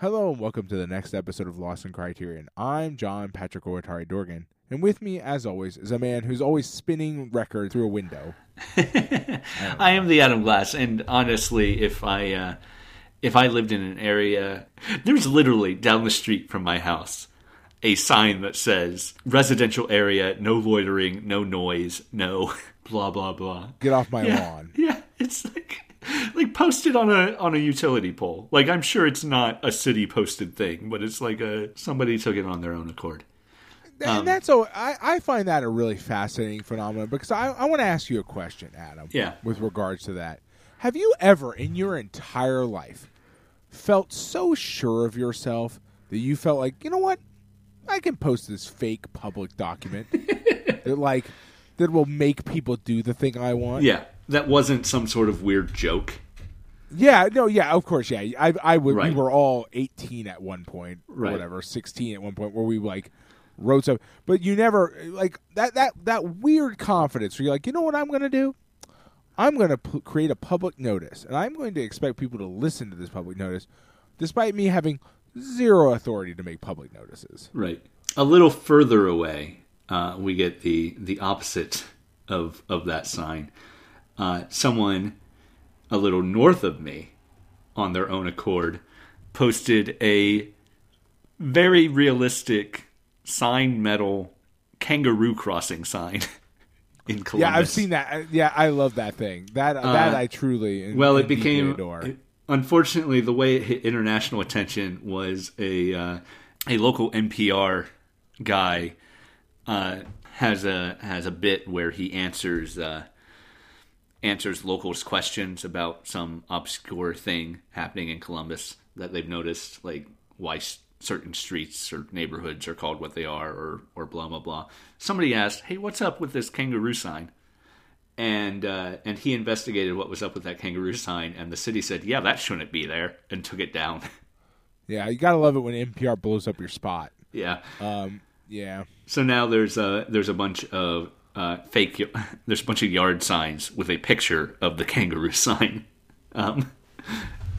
Hello and welcome to the next episode of Lost in Criterion. I'm John Patrick Owatari Dorgan, and with me, as always, is a man who's always spinning records through a window. I am the Adam Glass, and honestly, if I uh, if I lived in an area, there's literally down the street from my house a sign that says residential area, no loitering, no noise, no blah blah blah. Get off my Yeah, lawn. yeah, it's like like posted on a on a utility pole. Like I'm sure it's not a city posted thing, but it's like a somebody took it on their own accord. Um, and that's so I, I find that a really fascinating phenomenon because I, I want to ask you a question, Adam. Yeah. With regards to that, have you ever in your entire life felt so sure of yourself that you felt like you know what, I can post this fake public document that like that will make people do the thing I want. Yeah, that wasn't some sort of weird joke. Yeah, no, yeah, of course, yeah. I, I would. Right. We were all eighteen at one point, or Right. whatever, sixteen at one point, where we like wrote stuff. But you never like that that that weird confidence where you're like, you know what I'm going to do? I'm going to p- create a public notice, and I'm going to expect people to listen to this public notice, despite me having zero authority to make public notices. Right. A little further away, uh, we get the the opposite of of that sign. Uh, someone a little north of me, on their own accord, posted a very realistic sign metal kangaroo crossing sign in Columbus. Yeah, I've seen that. Uh, Yeah, I love that thing. That that I truly Uh, Well, it became adore. unfortunately the way it hit international attention was a uh, a local NPR guy uh, has a has a bit where he answers uh, answers locals questions about some obscure thing happening in Columbus that they've noticed, like why certain streets or neighborhoods are called what they are, or or blah blah blah. Somebody asked, "Hey, what's up with this kangaroo sign?" and uh, and he investigated what was up with that kangaroo sign, and the city said, "Yeah, that shouldn't be there," and took it down. yeah, you gotta love it when NPR blows up your spot. yeah. Um, yeah. So now there's a there's a bunch of uh, fake there's a bunch of yard signs with a picture of the kangaroo sign, um,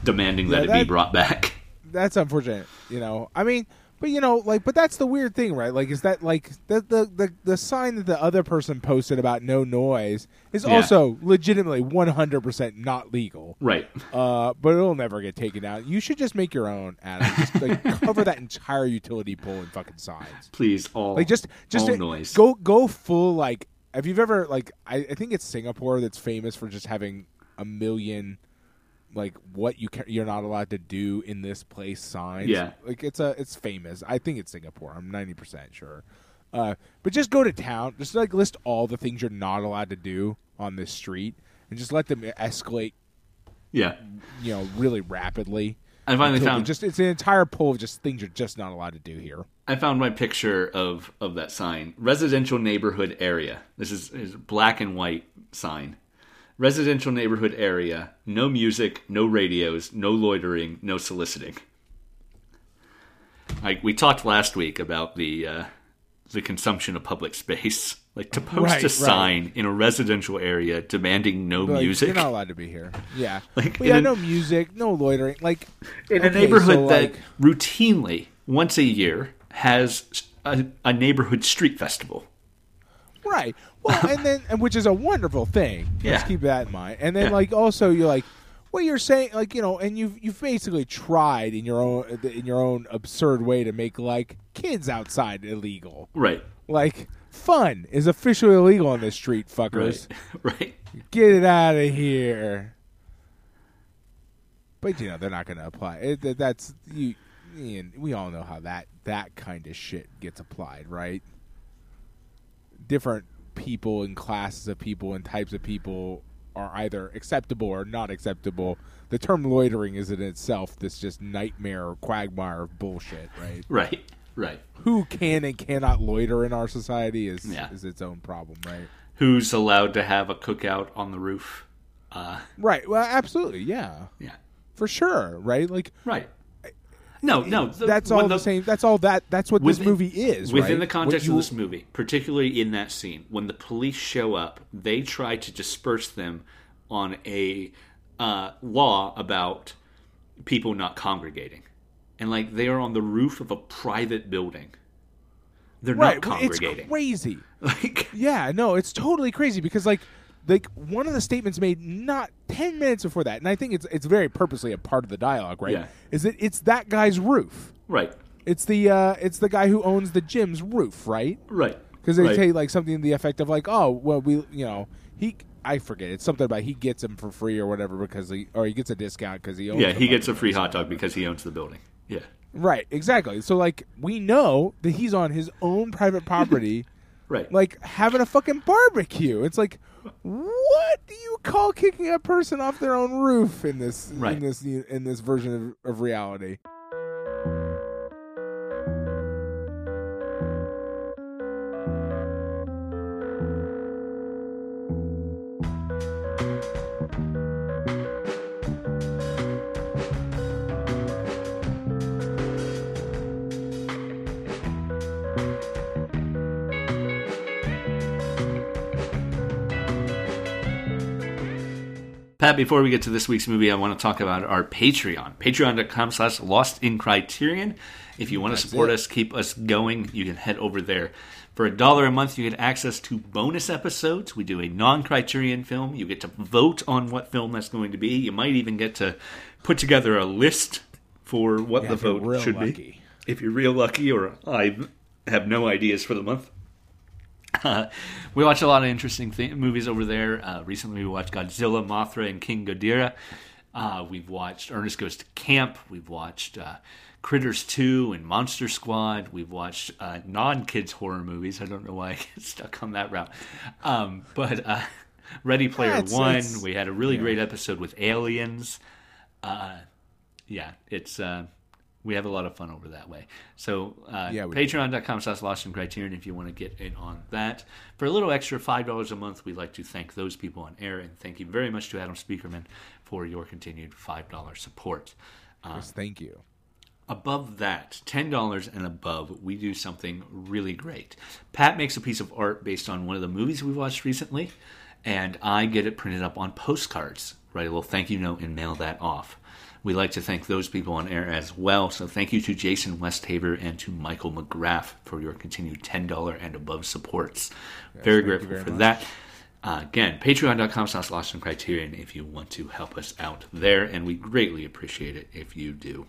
demanding that Yeah, it be brought back. that's unfortunate. You know, I mean, but you know, like, but that's the weird thing, right? Like, is that like the the the, the sign that the other person posted about no noise is Yeah. also legitimately one hundred percent not legal. Right. Uh, but it'll never get taken down. You should just make your own, Adam. Just like cover that entire utility pole in fucking signs. Please, all Like just just all noise. go go full like. Have you ever like? I, I think it's Singapore that's famous for just having a million like what you can, you're not allowed to do in this place signs. Yeah. like it's a it's famous. I think it's Singapore. I'm ninety percent sure. Uh, but just go to town. Just like list all the things you're not allowed to do on this street, and just let them escalate. Yeah. You know, really rapidly. I finally found just it's an entire pool of just things you're just not allowed to do here. I found my picture of of that sign. Residential neighborhood area. This is is black and white sign. Residential neighborhood area. No music, no radios, no loitering, no soliciting. Like we talked last week about the uh, the consumption of public space. Like to post Right, a right. sign in a residential area demanding no Like, music You're not allowed to be here. Yeah. Like, yeah, a- no music, no loitering. Like in a neighborhood so, that like, routinely once a year has a, a neighborhood street festival. Right. Well, um, and then and which is a wonderful thing. Let's keep that in mind. And then Yeah. like also you're like what you're saying like you know and you've you've basically tried in your own in your own absurd way to make like kids outside illegal. Right. Like fun is officially illegal on this street, fuckers. Right. Right. Get it out of here. But you know they're not going to apply it. That's you. Ian, we all know how that that kind of shit gets applied, right? Different people and classes of people and types of people are either acceptable or not acceptable. The term loitering is in itself this just nightmare or quagmire of bullshit, right? Right. Right. Who can and cannot loiter in our society is Yeah. is its own problem, right? Who's allowed to have a cookout on the roof? Uh, Right. Well, absolutely, yeah, yeah. for sure, right? Like Right. No, no. the- that's all the, same. That's all that. That's what this movie is. Within right? the context What of this movie, particularly in that scene, when the police show up, they try to disperse them on a uh, law about people not congregating. and like they are on the roof of a private building. They're right. not It's congregating. crazy. Like Yeah, no, it's totally crazy because like like one of the statements made not 10 minutes before that and I think it's it's very purposely a part of the dialogue, right? Yeah. Is that it's that guy's roof. right, It's the uh it's the guy who owns the gym's roof, right? right. Cuz they right. say like something to the effect of like, "Oh, well we, you know, he I forget. It's something about he gets him for free or whatever because he or he gets a discount cuz he owns Yeah, the he gets a free hot dog because he owns the building. Yeah. Right, exactly. So like we know that he's on his own private property Right. like having a fucking barbecue. It's like, what do you call kicking a person off their own roof in this Right. in this in this version of, of reality? Pat, before we get to this week's movie, I want to talk about our Patreon. Patreon.com slash lost in criterion. If you want to support it. us, keep us going, you can head over there. For a dollar a month, you get access to bonus episodes. We do a non criterion film. You get to vote on what film that's going to be. You might even get to put together a list for what Yeah, the vote should be. If you're real lucky, or I have no ideas for the month. Uh, we watch a lot of interesting th- movies over there. Uh, recently, we watched Godzilla, Mothra, and King Ghidorah. Uh, we've watched Ernest Goes to Camp. We've watched uh, Critters 2 and Monster Squad. We've watched uh, non kids horror movies. I don't know why I get stuck on that route. Um, but uh, Ready Player Yeah, it's- One. it's- we had a really great episode with aliens. Uh, yeah, it's. We have a lot of fun over that way. So uh, Yeah, patreon.com slash lost in criterion if you want to get in on that. For a little extra $5 a month, we'd like to thank those people on air. And thank you very much to Adam Speakerman for your continued $5 support. Uh, Yes, thank you. above that, $10 and above, we do something really great. Pat makes a piece of art based on one of the movies we've watched recently, and I get it printed up on postcards. Write a little thank you note and mail that off. We like to thank those people on air as well. So thank you to Jason Westhaver and to Michael McGrath for your continued $10 and above supports. very grateful very for much. that. Uh, again, patreon.com slash lost in criterion if you want to help us out there, and we greatly appreciate it if you do.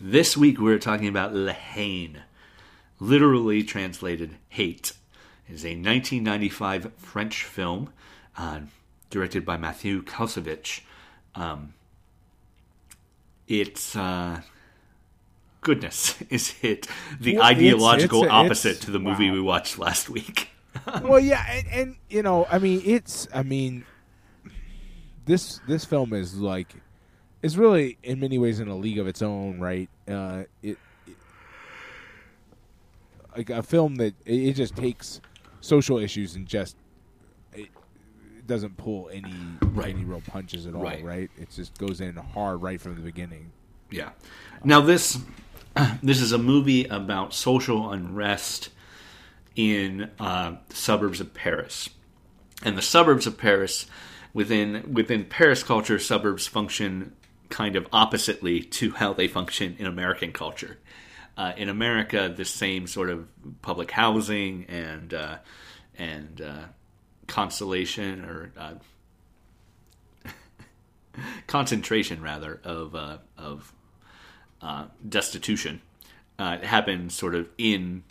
This week we're talking about Le Haine, literally translated hate. It is a 1995 French film uh, directed by Mathieu Kassovitz. Um, it's uh, goodness, is it the Well, ideological it's- it's- opposite to the movie wow. we watched last week? well, yeah, and, and you know, I mean, it's, I mean, this this film is like, it's really in many ways in a league of its own, right? Uh, it, it like a film that it, it just takes social issues and just doesn't pull any Right. any real punches at all, Right. right? It just goes in hard right from the beginning. Yeah. Now this this is a movie about social unrest in uh, the suburbs of Paris, and the suburbs of Paris within within Paris culture, suburbs function kind of oppositely to how they function in American culture. Uh, in America, the same sort of public housing and uh, and uh, constellation or uh, concentration rather of uh, of uh, destitution uh, happens sort of in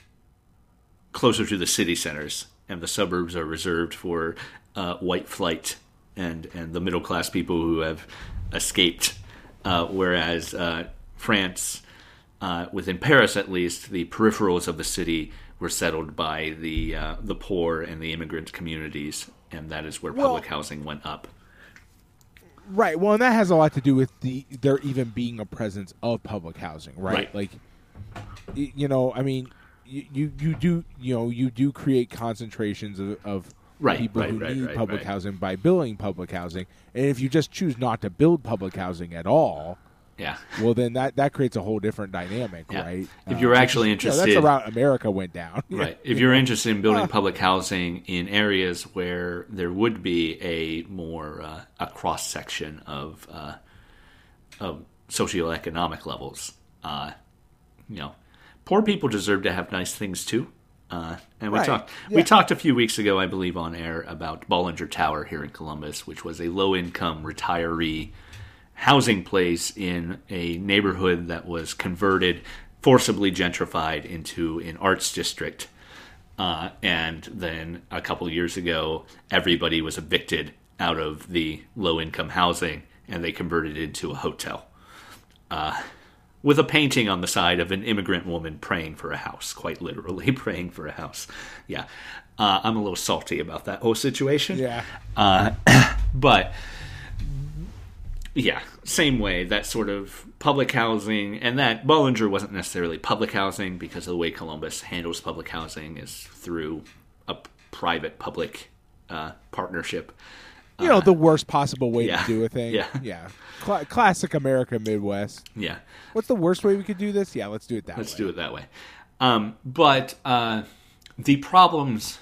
closer to the city centers, and the suburbs are reserved for uh, white flight and and the middle class people who have escaped. Uh, whereas France, within Paris at least, the peripherals of the city were settled by the uh, the poor and the immigrant communities, and that is where Well- public housing went up. Right. Well, and that has a lot to do with the there even being a presence of public housing, right? Right. Like, you know, I mean, you, you you do you know you do create concentrations of, of Right, people right, who right, need public housing by building public housing, and if you just choose not to build public housing at all, Yeah. well, then that that creates a whole different dynamic, Yeah. right? If you're which actually is- you know, interested- that's the route America went down, Right. If you're interested in building public housing in areas where there would be a more uh, a cross section of uh, of socioeconomic levels. Uh, you know, poor people deserve to have nice things too. Uh, and we Right, talked yeah. we talked a few weeks ago, I believe, on air about Bollinger Tower here in Columbus, which was a low income retiree housing place in a neighborhood that was converted, forcibly gentrified into an arts district. Uh, and then a couple years ago, everybody was evicted out of the low income housing and they converted it into a hotel. Uh, with a painting on the side of an immigrant woman praying for a house, quite literally praying for a house. Yeah. Uh, I'm a little salty about that whole situation. Yeah. Uh, but yeah, same way that sort of public housing and that Bollinger wasn't necessarily public housing because of the way Columbus handles public housing is through a private public uh, partnership. You know, the worst possible way yeah. to do a thing. Yeah. Yeah. Cla- classic America Midwest. Yeah, What's the worst way we could do this? Yeah, let's do it that way. let's do it that way. Um, but uh, the problems,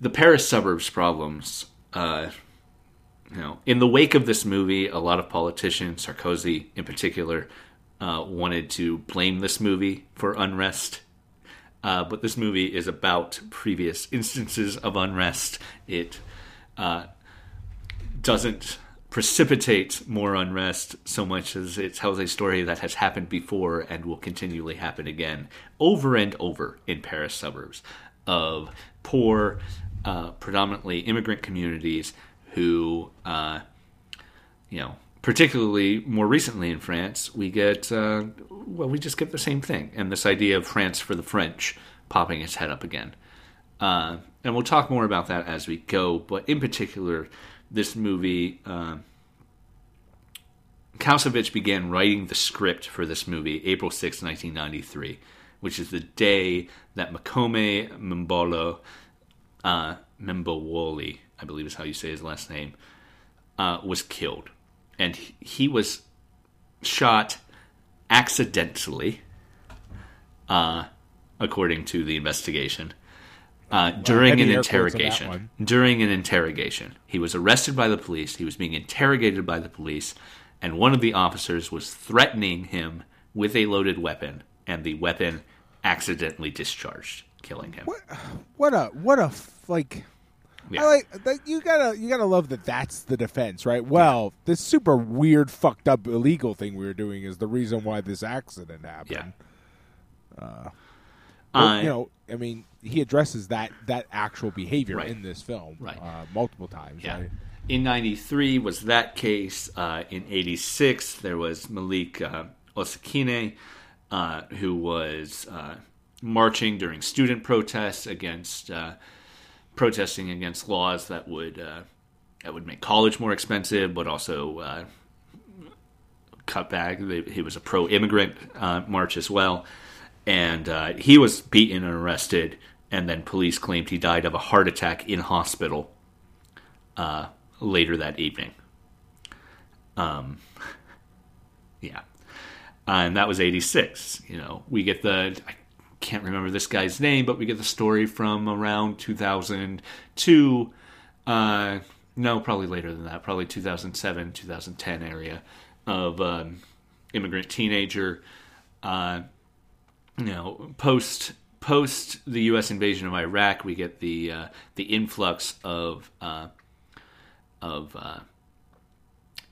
the Paris suburbs problems, uh, know, in the wake of this movie, a lot of politicians, Sarkozy in particular, uh, wanted to blame this movie for unrest. Uh, but this movie is about previous instances of unrest. It uh, doesn't precipitate more unrest so much as it tells a story that has happened before and will continually happen again over and over in Paris suburbs of poor, uh, predominantly immigrant communities who, uh, you know, particularly more recently in France, we get, uh, well, we just get the same thing. And this idea of France for the French popping its head up again. Uh, and we'll talk more about that as we go. But in particular, this movie, uh, Kassovitz began writing the script for this movie April 6, 1993, which is the day that Makome Mbolo, uh, I believe is how you say his last name, uh, was killed. And he, was shot accidentally, uh, according to the investigation. Uh, during an air quotes on that interrogation, during an interrogation, he was arrested by the police. He was being interrogated by the police, and one of the officers was threatening him with a loaded weapon, and the weapon accidentally discharged, killing him. What a what a, like. Yeah. I like that. You gotta you gotta love that. That's the defense, right? Well, this super weird, fucked up, illegal thing we were doing is the reason why this accident happened. Well, Uh, you know, I mean, he addresses that that actual behavior Right. in this film, Right. Uh, multiple times. Yeah. Right? In 93 was that case. Uh, in 86, there was Malik uh, Oussekine, uh, who was uh, marching during student protests against uh, protesting against laws that would uh, that would make college more expensive, but also uh, cut back. He was a pro-immigrant uh, march as well, and uh, he was beaten and arrested. And then police claimed he died of a heart attack in hospital uh, later that evening. Um, yeah, and that was '86. You know, we get the can't remember this guy's name, but we get the story from around 2002. Uh, no, probably later than that. Probably 2007, 2010 area of um, immigrant teenager. Uh, you know, post post the U.S. invasion of Iraq, we get the uh, the influx of uh, of uh,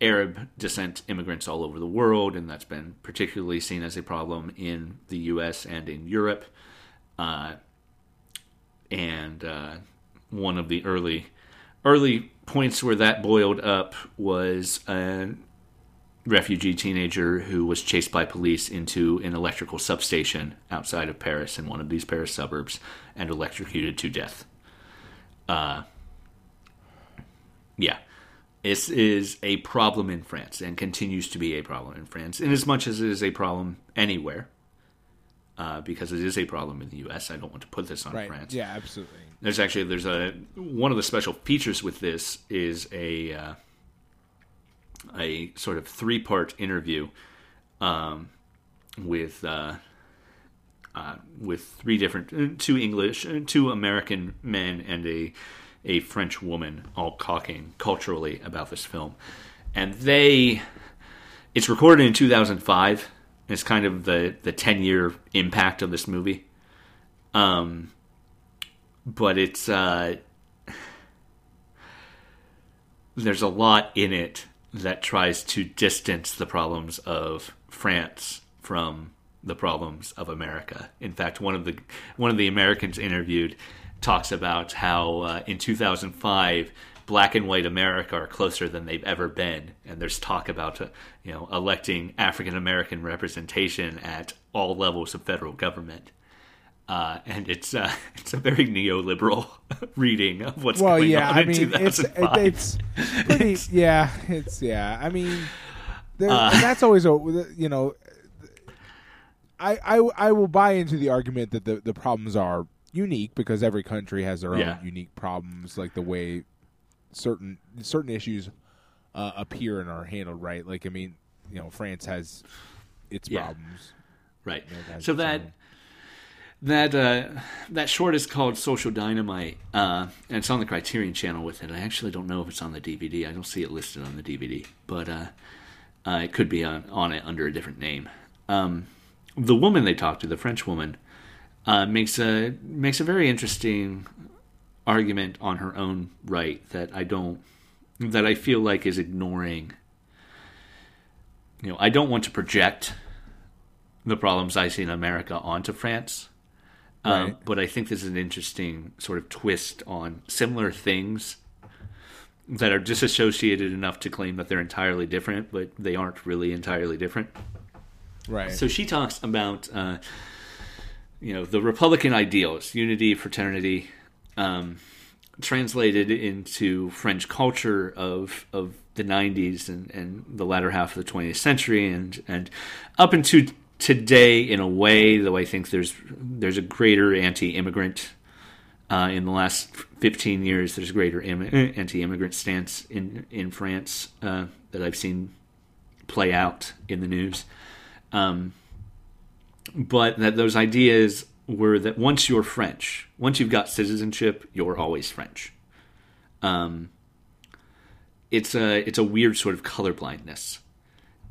Arab descent immigrants all over the world, and that's been particularly seen as a problem in the U.S. and in Europe. Uh, and uh, one of the early early points where that boiled up was a refugee teenager who was chased by police into an electrical substation outside of Paris in one of these Paris suburbs and electrocuted to death. Uh, yeah. This is a problem in France and continues to be a problem in France, in as much as it is a problem anywhere. Uh, because it is a problem in the U.S. I don't want to put this on Right. France. Yeah, absolutely. There's actually there's a one of the special features with this is a uh, a sort of three part interview um, with uh, uh, with three different uh, two English uh, two American men and a a French woman all talking culturally about this film, and they it's recorded in 2005. It's kind of the the 10 year impact of this movie. Um, but it's uh, there's a lot in it that tries to distance the problems of France from the problems of America. In fact, one of the one of the Americans interviewed talks about how uh, in 2005 black and white America are closer than they've ever been, and there's talk about uh, you know electing African American representation at all levels of federal government. Uh, and it's uh, it's a very neoliberal reading of what's well, going yeah, on I in mean, it's 2005. it, it's pretty. It's- yeah, it's yeah. I mean, there, Uh, that's always a you know. I, I I will buy into the argument that the the problems are unique because every country has their Yeah. own unique problems, like the way certain certain issues uh, appear and are handled. Right, like I mean, you know, France has its Yeah. problems. right. So that own. that uh, that short is called Social Dynamite, uh, and it's on the Criterion Channel with it. I actually don't know if it's on the DVD. I don't see it listed on the DVD, but uh, uh, it could be on, on it under a different name. Um, the woman they talked to, the French woman, uh, makes a makes a very interesting argument on her own right that I don't that I feel like is ignoring. You know, I don't want to project the problems I see in America onto France. Um, but I think this is an interesting sort of twist on similar things that are disassociated enough to claim that they're entirely different, but they aren't really entirely different. right. So she talks about, uh, you know, the Republican ideals, unity, fraternity, um, translated into French culture of of the '90s and, and the latter half of the 20th century, and and up into today in a way. Though I think there's there's a greater anti-immigrant. Uh, in the last 15 years, there's a greater Im- anti-immigrant stance in in France uh, that I've seen play out in the news. Um, but that those ideas were that once you're French, once you've got citizenship, you're always French. Um, it's a it's a weird sort of colorblindness,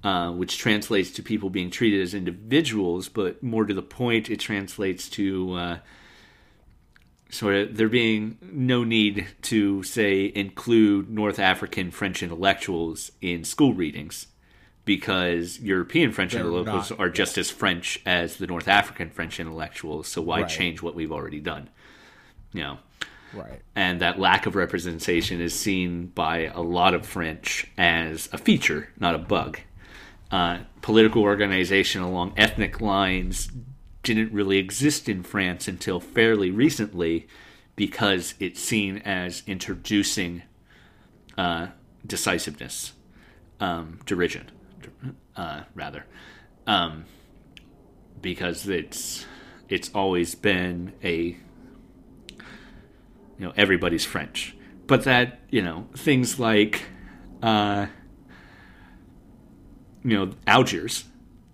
uh, which translates to people being treated as individuals, but more to the point, it translates to uh, sort of there being no need to say include North African French intellectuals in school readings because European French They're intellectuals not, are just as French as the North African French intellectuals. So why Right. change what we've already done? You know, right. and that lack of representation is seen by a lot of French as a feature, not a bug. Uh, political organization along ethnic lines didn't really exist in France until fairly recently because it's seen as introducing uh, decisiveness, um, derision, uh, rather, um, because it's it's always been a you know everybody's French, but that you know things like uh, you know Algiers,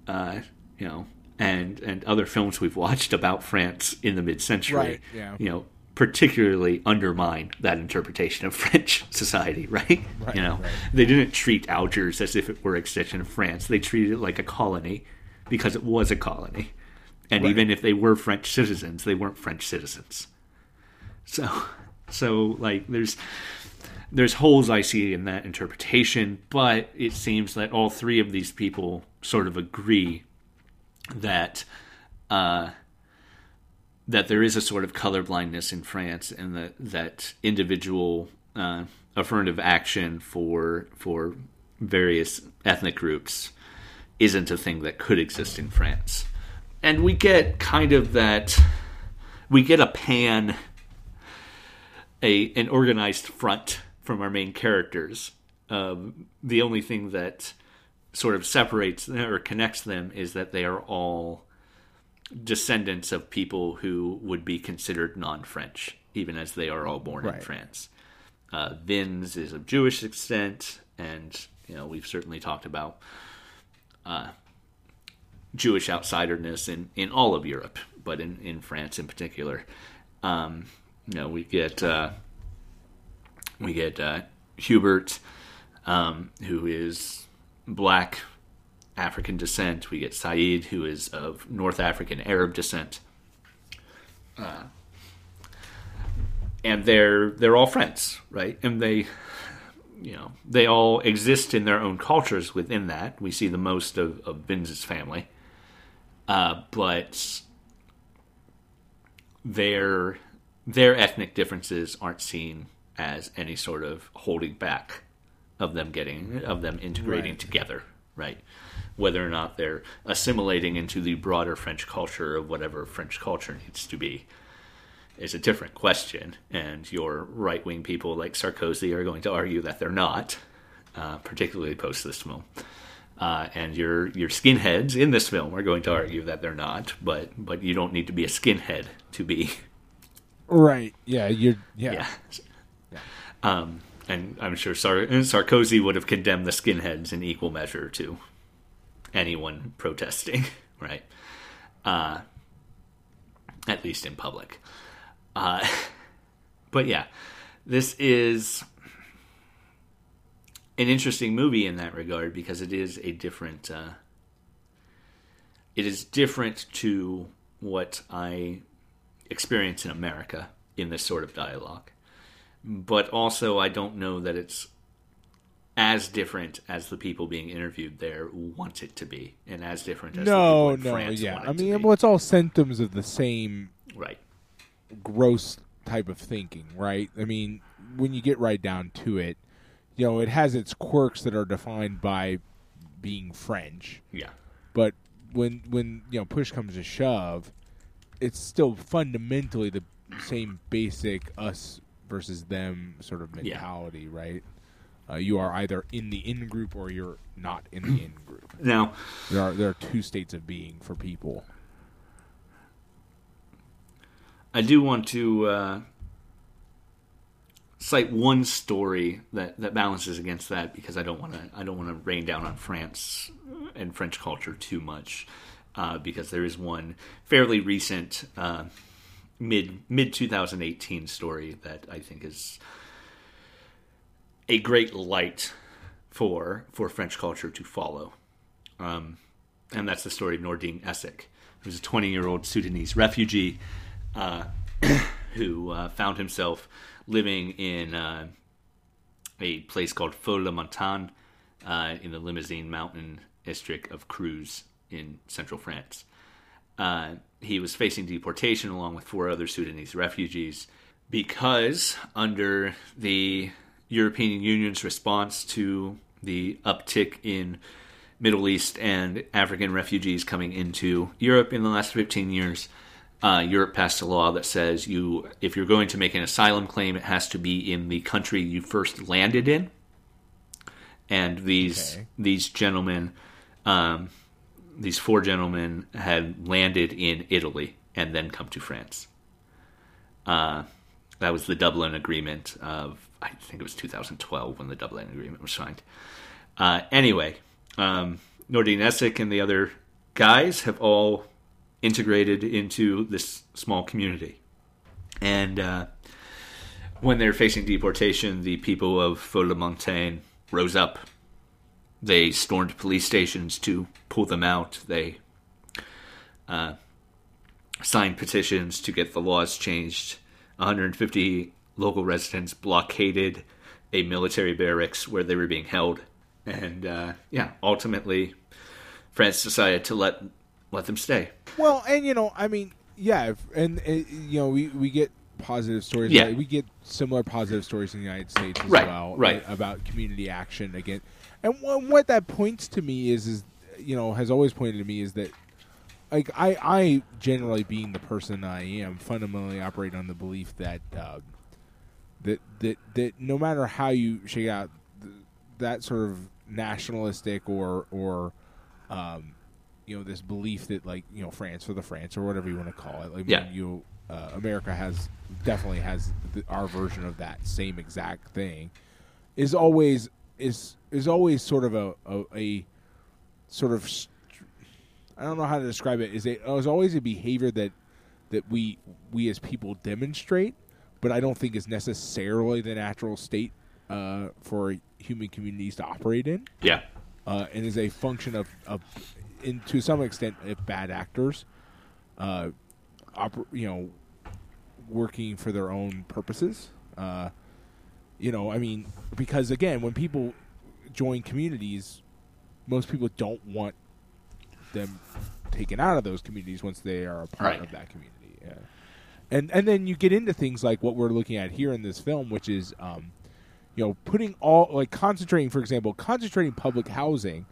uh, you know, and and other films we've watched about France in the mid-century, Right, yeah. you know, particularly undermine that interpretation of French society, right? Right, you know, right. they didn't treat Algiers as if it were an extension of France. They treated it like a colony because it was a colony. And Right. even if they were French citizens, they weren't French citizens. So, so like there's there's holes I see in that interpretation, but it seems that all three of these people sort of agree that uh, that there is a sort of colorblindness in France, and that that individual uh, affirmative action for for various ethnic groups isn't a thing that could exist in France. And we get kind of that we get a pan a an organized front from our main characters. Um, the only thing that sort of separates or connects them is that they are all descendants of people who would be considered non-French, even as they are all born in France. Uh, Vinz is of Jewish descent, and you know we've certainly talked about uh, Jewish outsiderness in, in all of Europe, but in, in France in particular. Um, you know, we get uh, we get uh, Hubert, um, who is black, African descent. We get Saeed, who is of North African Arab descent. Uh, and they're they're all friends, right? And they, you know, they all exist in their own cultures within that. We see the most of, of family, uh, but their their ethnic differences aren't seen as any sort of holding back of them getting of them integrating Right. together, right? Whether or not they're assimilating into the broader French culture of whatever French culture needs to be is a different question. And your right wing people like Sarkozy are going to argue that they're not, uh, particularly post this film. Uh, and your your skinheads in this film are going to argue that they're not, but but you don't need to be a skinhead to be Right. Yeah. You're. Yeah. yeah. Um, and I'm sure Sar- Sarkozy would have condemned the skinheads in equal measure to anyone protesting, right? Uh, at least in public. Uh, but yeah, this is an interesting movie in that regard because it is a different. Uh, it is different to what I experience in America in this sort of dialogue. But also, I don't know that it's as different as the people being interviewed there want it to be, and as different as No. the people in No. France Yeah. want I mean, well, it's all symptoms of the same right? gross type of thinking, right? I mean, when you get right down to it, you know, it has its quirks that are defined by being French, Yeah, but when when you know push comes to shove, it's still fundamentally the same basic us versus them sort of Yeah. mentality, right? Uh, you are either in the in group or you're not in the in group. Now, There are there are two states of being for people. I do want to uh, cite one story that, that balances against that because I don't want to I don't want to rain down on France and French culture too much uh, because there is one fairly recent uh, mid mid 2018 story that I think is a great light for for French culture to follow. Um, and that's the story of Nordine Essek, who's a 20 year old Sudanese refugee uh, who uh, found himself living in uh, a place called Faux la Montagne uh, in the Limousin Mountain district of Creuse in central France. Uh, he was facing deportation along with four other Sudanese refugees because, under the European Union's response to the uptick in Middle East and African refugees coming into Europe in the last 15 years, uh, Europe passed a law that says you, if you're going to make an asylum claim, it has to be in the country you first landed in. And these Okay. these gentlemen, um, these four gentlemen, had landed in Italy and then come to France. Uh, that was the Dublin Agreement of I think it was 2012 when the Dublin Agreement was signed. Uh, anyway, um, Nordine Essek and the other guys have all integrated into this small community. And uh, when they're facing deportation, the people of Faux-la-Montagne rose up. They stormed police stations to pull them out. They uh, signed petitions to get the laws changed. 150 local residents blockaded a military barracks where they were being held. And uh, yeah, ultimately, France decided to let let them stay. Well, and you know, I mean, yeah, if, and uh, you know, we we get positive stories. Yeah. we get similar positive stories in the United States as Right, well, right. about community action again. And wh- what that points to me is, is you know, has always pointed to me is that, like, I, I generally being the person I am, fundamentally operate on the belief that, uh, that that that no matter how you shake out th- that sort of nationalistic or or um, you know this belief that like you know France for the France or whatever you want to call it. Like Yeah. you uh, America has definitely has the, our version of that same exact thing. Is always is is always sort of a a, a sort of I don't know how to describe it. Is it is always a behavior that that we we as people demonstrate, but I don't think is necessarily the natural state uh, for human communities to operate in. Yeah, uh, and is a function of, of in to some extent, if bad actors, uh, oper- you know, working for their own purposes. Uh, you know, I mean, because again, when people join communities, most people don't want them taken out of those communities once they are a part Right. of that community. Yeah. And and then you get into things like what we're looking at here in this film, which is, um, you know, putting all like concentrating, for example, concentrating public housing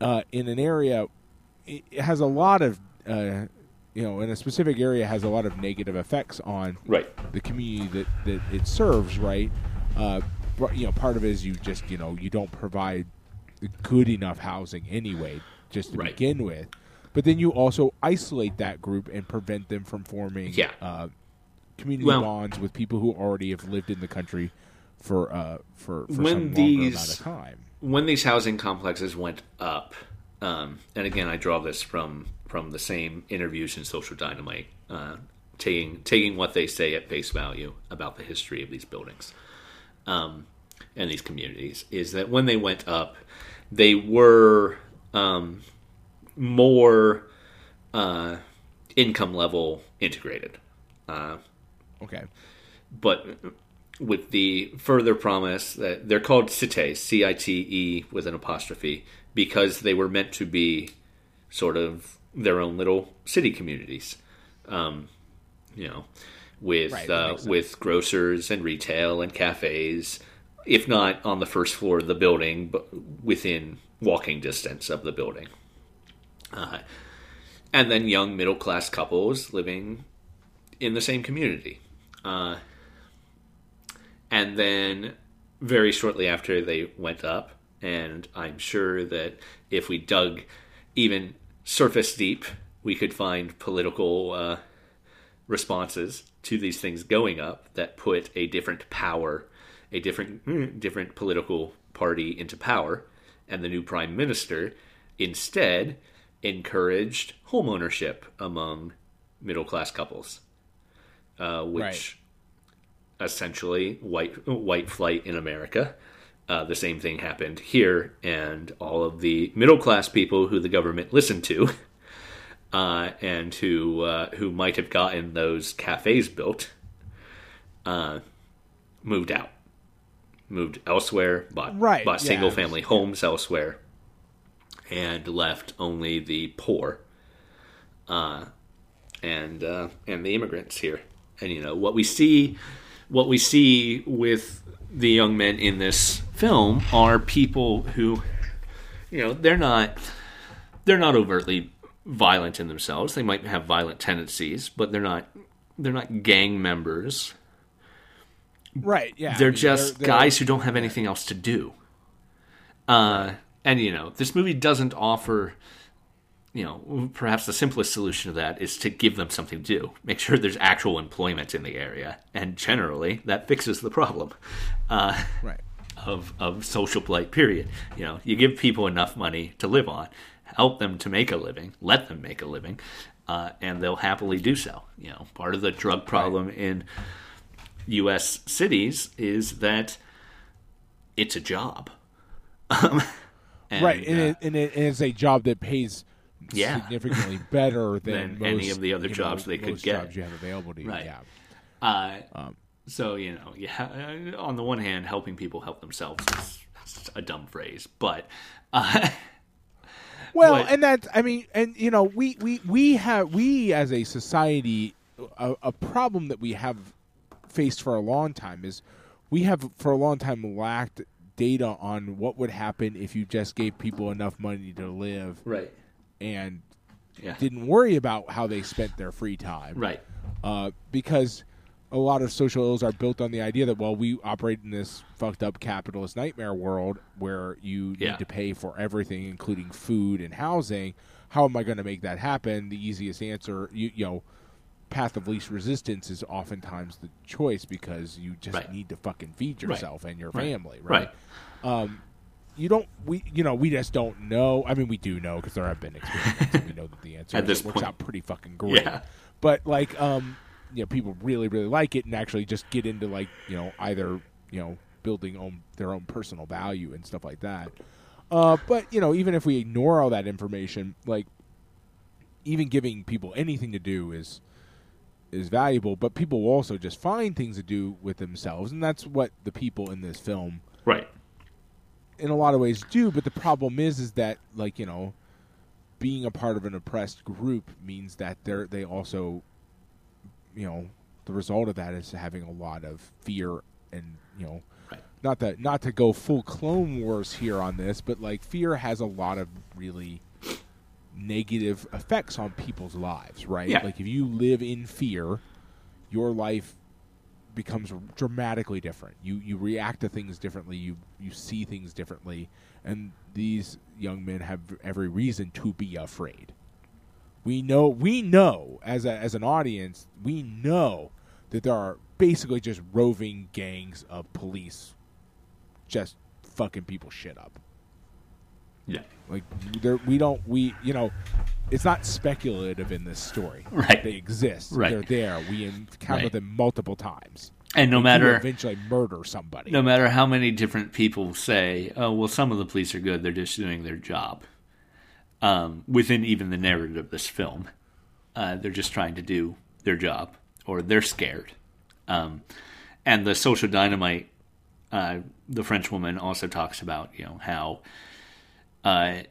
uh, in an area. It has a lot of, uh, you know, in a specific area has a lot of negative effects on Right. the community that, that it serves, right? Uh, you know, part of it is you just, you know, you don't provide good enough housing anyway, just to Right. begin with. But then you also isolate that group and prevent them from forming Yeah. uh, community Well- bonds with people who already have lived in the country for uh, for, for When these- amount of time. when these housing complexes went up, um, and again, I draw this from from the same interviews in Social Dynamite, uh, taking taking what they say at face value about the history of these buildings um, and these communities, is that when they went up, they were um, more uh, income level integrated. Uh, Okay. but with the further promise that they're called cites, C I T E with an apostrophe, because they were meant to be sort of their own little city communities. Um, you know, with Right, uh, with grocers and retail and cafes, if not on the first floor of the building, but within walking distance of the building. Uh, and then young middle class couples living in the same community. Uh, and then very shortly after they went up, and I'm sure that if we dug even surface deep, we could find political uh, responses to these things going up that put a different power, a different different political party into power, and the new prime minister instead encouraged homeownership among middle class couples, uh, which Right. essentially white white flight in America. Uh, the same thing happened here, and all of the middle class people who the government listened to, uh, and who uh, who might have gotten those cafes built, uh, moved out, moved elsewhere, bought Right, bought yeah. single family homes elsewhere, and left only the poor, uh, and uh, and the immigrants here. And you know what we see, what we see with the young men in this film are people who, you know, they're not they're not overtly violent in themselves. They might have violent tendencies, but they're not they're not gang members. Right. Yeah. They're mean, just they're- guys who don't have anything else to do. Uh, and you know, this movie doesn't offer. You know, perhaps the simplest solution to that is to give them something to do. Make sure there's actual employment in the area, and generally that fixes the problem. Uh, Right. of of social plight period you know you give people enough money to live on help them to make a living let them make a living uh, and they'll happily do so you know part of the drug problem in us cities is that it's a job um, and, right, and, uh, it, and, it, and it's a job that pays Yeah. significantly better than, Than any of the other jobs know, they could get. Jobs you have available to you. Right. Yeah. Uh, Um, so you know, yeah. On the one hand, helping people help themselves is, is a dumb phrase, but uh, Well, But- and that's I mean, and you know, we we we have we as a society a, a problem that we have faced for a long time is we have for a long time lacked data on what would happen if you just gave people enough money to live right, and yeah, didn't worry about how they spent their free time. right, uh, because a lot of social ills are built on the idea that well we operate in this fucked up capitalist nightmare world where you Yeah. need to pay for everything including food and housing. How am i going to make that happen? The easiest answer you, you know path of least resistance is oftentimes the choice because you just Right. need to fucking feed Right. yourself and your Right. family right, right. um you don't we you know we just don't know i mean we do know because there have been experiments and we know that the answer At is this works point. out pretty fucking great Yeah. but like um you know people really really like it and actually just get into like you know either you know building own their own personal value and stuff like that Uh, but you know, even if we ignore all that information, like even giving people anything to do is is valuable. But people will also just find things to do with themselves, and that's what the people in this film, Right. in a lot of ways, do. But the problem is, is that like you know, being a part of an oppressed group means that they're they also, you know, the result of that is having a lot of fear and you know Right. not that not to go full clone wars here on this but like fear has a lot of really negative effects on people's lives right? Yeah. like if you live in fear your life becomes dramatically different. You you react to things differently. You you see things differently. And these young men have every reason to be afraid. We know we know as a, as an audience we know that there are basically just roving gangs of police just fucking people shit up Yeah. like there we don't we you know it's not speculative in this story Right. they exist Right. they're there we encounter Right. them multiple times And no matter eventually murder somebody no matter how many different people say, "Oh, well, some of the police are good; they're just doing their job," um, within even the narrative of this film, uh, they're just trying to do their job, or they're scared. Um, and the social dynamite, uh, the French woman also talks about, you know, how uh,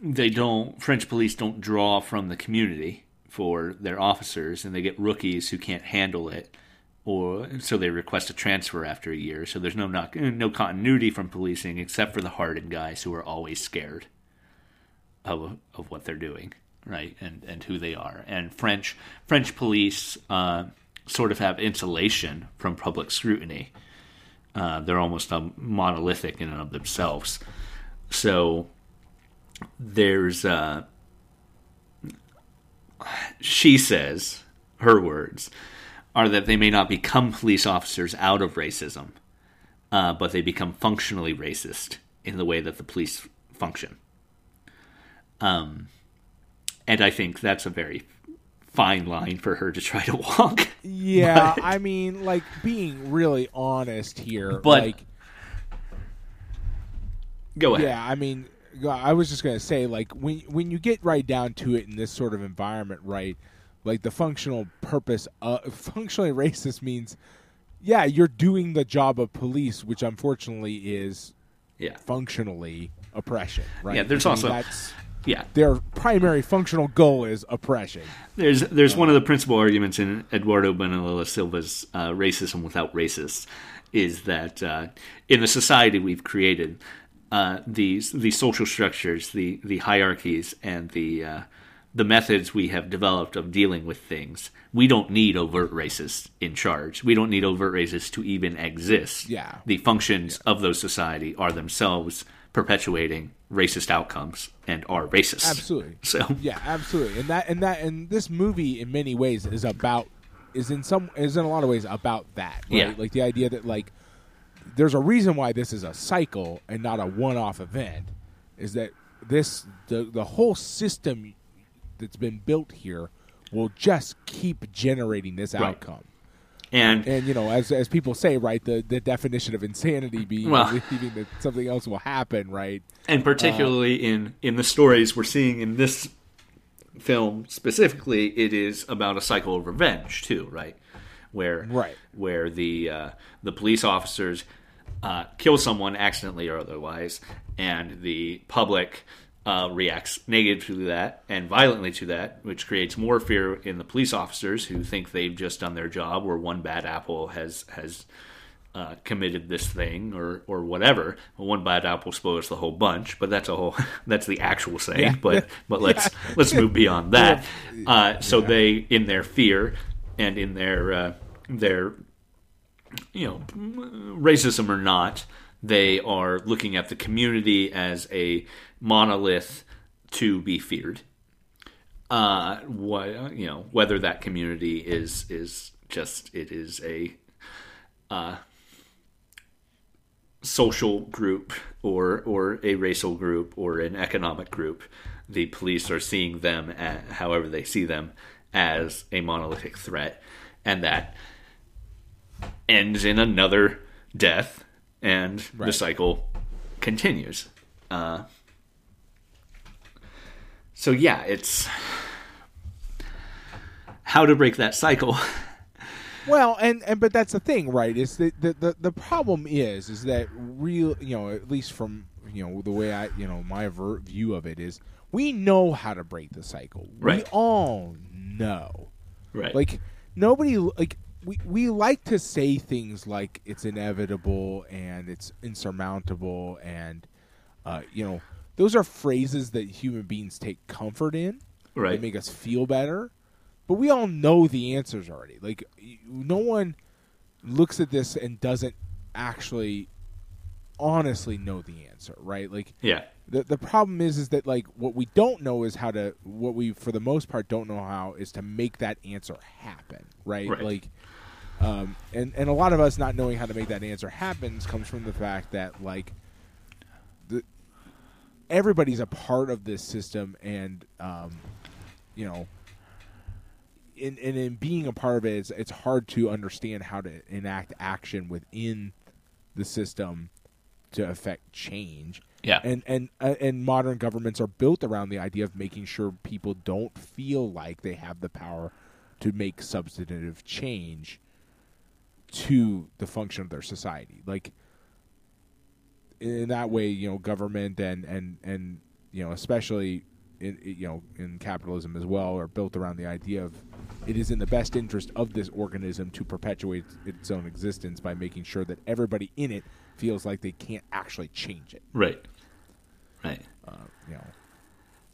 they don't French police don't draw from the community for their officers, and they get rookies who can't handle it, or so they request a transfer after a year. So there's no not, no continuity from policing except for the hardened guys who are always scared of of what they're doing, right, and and who they are. And French French police uh, sort of have insulation from public scrutiny. Uh, they're almost monolithic in and of themselves. So there's uh, she says her words are that they may not become police officers out of racism, uh, but they become functionally racist in the way that the police function. Um, and I think that's a very fine line for her to try to walk. yeah But- i mean like being really honest here But- like Go ahead. Yeah, I mean, I was just gonna say, like when when you get right down to it in this sort of environment, right? Like the functional purpose, uh, functionally racist means, yeah, you're doing the job of police, which unfortunately is Yeah. functionally oppression, right? Yeah, there's I mean, also- that's Yeah. their primary functional goal is oppression. There's there's one of the principal arguments in Eduardo Bonilla Silva's uh, "Racism Without Racists" is that uh, in the society we've created, uh, these the social structures, the the hierarchies, and the uh, the methods we have developed of dealing with things, we don't need overt racists in charge. We don't need overt racists to even exist. Yeah. The functions of those society are themselves perpetuating racist outcomes and are racist. Absolutely. So Yeah, absolutely. And that and that and this movie in many ways is about is in some is in a lot of ways about that. Right? Yeah. Like the idea that like there's a reason why this is a cycle and not a one off event. Is that this the the whole system that's been built here will just keep generating this Right. outcome. and And you know, as as people say, right, the, the definition of insanity being Well- believing that something else will happen, right? and particularly in in the stories we're seeing in this film specifically it is about a cycle of revenge too right where Right. where the uh, the police officers uh, kill someone accidentally or otherwise and the public uh, reacts negatively to that and violently to that which creates more fear in the police officers who think they've just done their job or one bad apple has has uh, committed this thing or or whatever. One bad apple spoils the whole bunch, but that's a whole that's the actual saying. Yeah. But but let's let's move beyond that. Uh, so they, in their fear and in their uh, their you know racism or not, they are looking at the community as a monolith to be feared. Uh, what you know, whether that community is is just it is a uh, social group or or a racial group or an economic group, the police are seeing them, at, however they see them, as a monolithic threat, and that ends in another death, and the cycle continues. Uh, so yeah, it's how to break that cycle. Well, and, and but that's the thing, right? Is that the, the the problem is is that real, you know, at least from you know the way I, you know, my view of it is, we know how to break the cycle. We Right. all know. Right. Like nobody like we we like to say things like it's inevitable and it's insurmountable and uh, you know those are phrases that human beings take comfort in. Right. They make us feel better. But we all know the answers already. Like no one looks at this and doesn't actually honestly know the answer, right? Like yeah. the the problem is is that like what we don't know is how to what we for the most part don't know how is to make that answer happen right, Right. like um and and a lot of us not knowing how to make that answer happens comes from the fact that like the everybody's a part of this system and um you know in, and in being a part of it it's, it's hard to understand how to enact action within the system to affect change Yeah. and and uh, and modern governments are built around the idea of making sure people don't feel like they have the power to make substantive change to the function of their society like in that way you know government and and and you know especially in you know in capitalism as well are built around the idea of it is in the best interest of this organism to perpetuate its own existence by making sure that everybody in it feels like they can't actually change it right. Right. uh, you know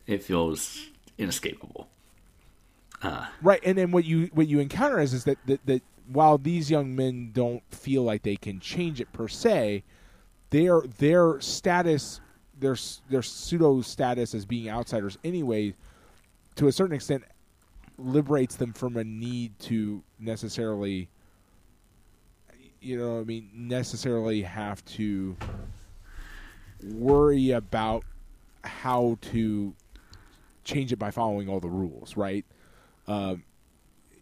It feels inescapable. right and then what you what you encounter is is that, that that while these young men don't feel like they can change it per se their their status their their pseudo status as being outsiders anyway to a certain extent liberates them from a need to necessarily you know i mean necessarily have to worry about how to change it by following all the rules right? Um,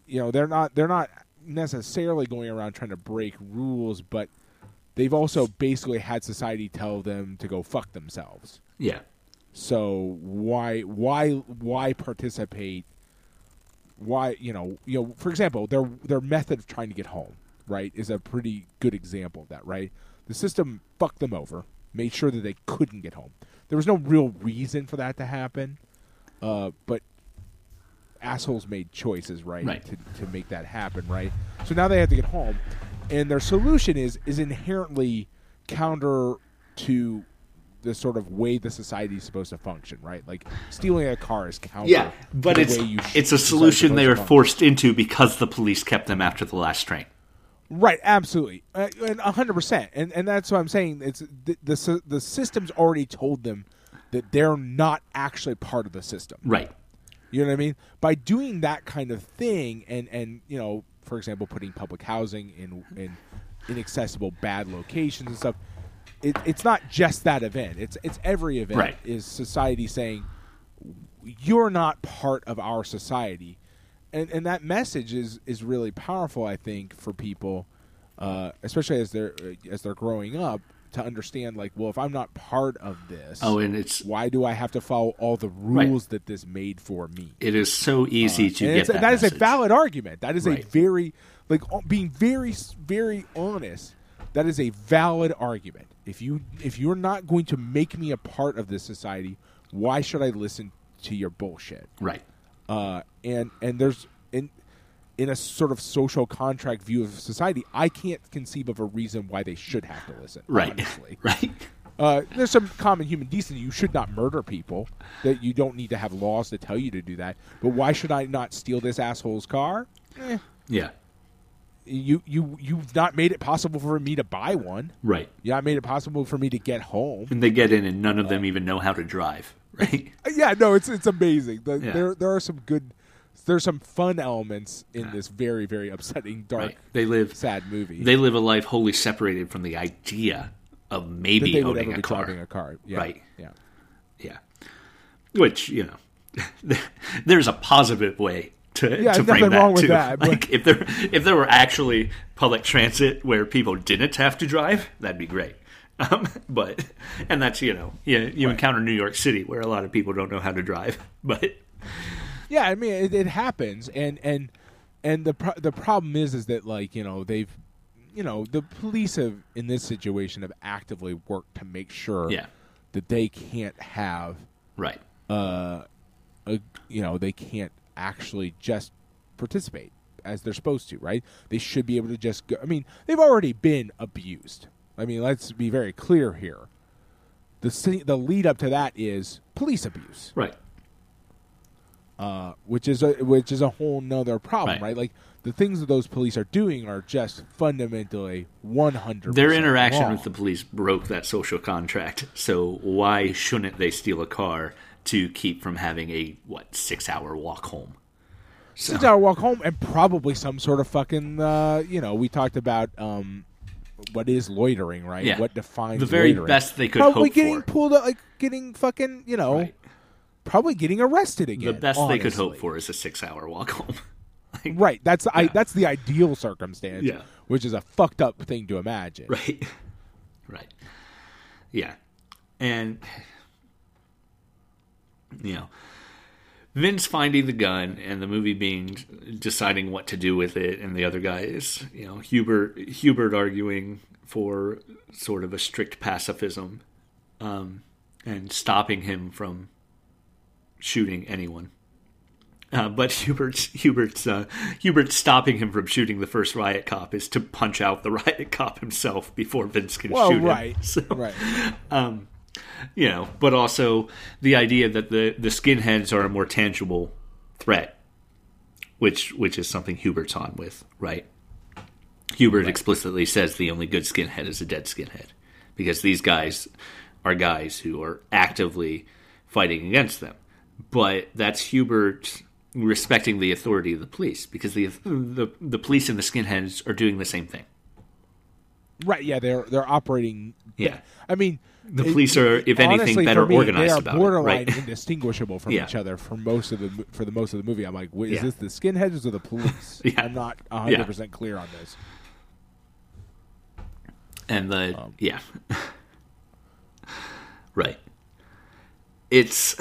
you know they're not they're not necessarily going around trying to break rules, but they've also basically had society tell them to go fuck themselves. Yeah. So why why why participate? Why you know you know for example their their method of trying to get home right is a pretty good example of that right. The system fucked them over, made sure that they couldn't get home. There was no real reason for that to happen, uh, but assholes made choices right, Right. To, to make that happen right. So now they have to get home, and their solution is is inherently counter to the sort of way the society is supposed to function, right? Like stealing a car is counter. Yeah, but to the it's way you it's a solution they were forced into because the police kept them after the last train. Right, absolutely, uh, and hundred percent, and and that's what I'm saying. It's the, the the system's already told them that they're not actually part of the system. Right. You know what I mean? By doing that kind of thing, and and you know, for example, putting public housing in in inaccessible bad locations and stuff. It, it's not just that event. It's it's every event. Right. Is society saying you're not part of our society, and and that message is is really powerful. I think for people, uh, especially as they're as they're growing up, to understand like, well, if I'm not part of this, Oh, and it's why do I have to follow all the rules that this made for me? it is so easy to Uh, And get that. that is a valid argument. That is a very like being very very honest. That is a valid argument. If you if you're not going to make me a part of this society, why should I listen to your bullshit? Right. Uh, and and there's in in a sort of social contract view of society, I can't conceive of a reason why they should have to listen. Right. honestly. Right. Uh, there's some common human decency. You should not murder people. That you don't need to have laws to tell you to do that. But why should I not steal this asshole's car? Eh, Yeah. you you you've not made it possible for me to buy one. Right. Yeah, I made it possible for me to get home. And they get in, and none of them even know how to drive. Right. Yeah, no, it's it's amazing. The, Yeah. There there are some good, there's some fun elements in this very very upsetting, dark, right. They live. sad movie. They live a life wholly separated from the idea of maybe owning ever a be car. driving a car. Yeah, Right. Yeah. Yeah. Which you know, there's a positive way to, Yeah, to frame nothing that wrong with too. that, Like if there if there were actually public transit where people didn't have to drive, that'd be great. Um, but and that's you know you you encounter New York City where a lot of people don't know how to drive, but Yeah, I mean it, it happens, and and and the pro- the problem is is that like you know they've you know the police have in this situation have actively worked to make sure yeah, that they can't have right, uh a, you know they can't actually just participate as they're supposed to, right? They should be able to just go. I mean, they've already been abused. I mean, let's be very clear here. The the lead up to that is police abuse. right, uh, which is a which is a whole nother problem, Right. right? Like the things that those police are doing are just fundamentally one hundred. their interaction with the police broke that social contract. So why shouldn't they steal a car to keep from having a what six hour walk home? six hour walk home and probably some sort of fucking uh, you know we talked about um, what is loitering, right? Yeah. What defines The very loitering. best they could probably getting for. pulled out, like getting fucking you know Right. Probably getting arrested again. The best they could hope for is a six hour walk home. Like, Right. That's I, that's the ideal circumstance. Yeah. Which is a fucked up thing to imagine. Right. Right. Yeah. And you know, Vinz finding the gun and the movie being deciding what to do with it and the other guy is, you know, Hubert Hubert arguing for sort of a strict pacifism um, and stopping him from shooting anyone. Uh, but Hubert's Hubert's uh, Hubert's stopping him from shooting the first riot cop is to punch out the riot cop himself before Vinz can Well, shoot him. right. So, Right. um, you know, but also the idea that the the skinheads are a more tangible threat, which which is something Hubert's on with, right? Hubert explicitly says the only good skinhead is a dead skinhead, because these guys are guys who are actively fighting against them. But that's Hubert respecting the authority of the police, because the the the police and the skinheads are doing the same thing. Right. Yeah. They're they're operating. Yeah. I mean, The police are, if anything, honestly, better me, organized They are about it, borderline right? indistinguishable from Yeah. each other for most of the for the most of the movie. I'm like, wait, is Yeah. this the skinheads or the police? Yeah. I'm not 100 percent clear on this. and the Um, yeah right it's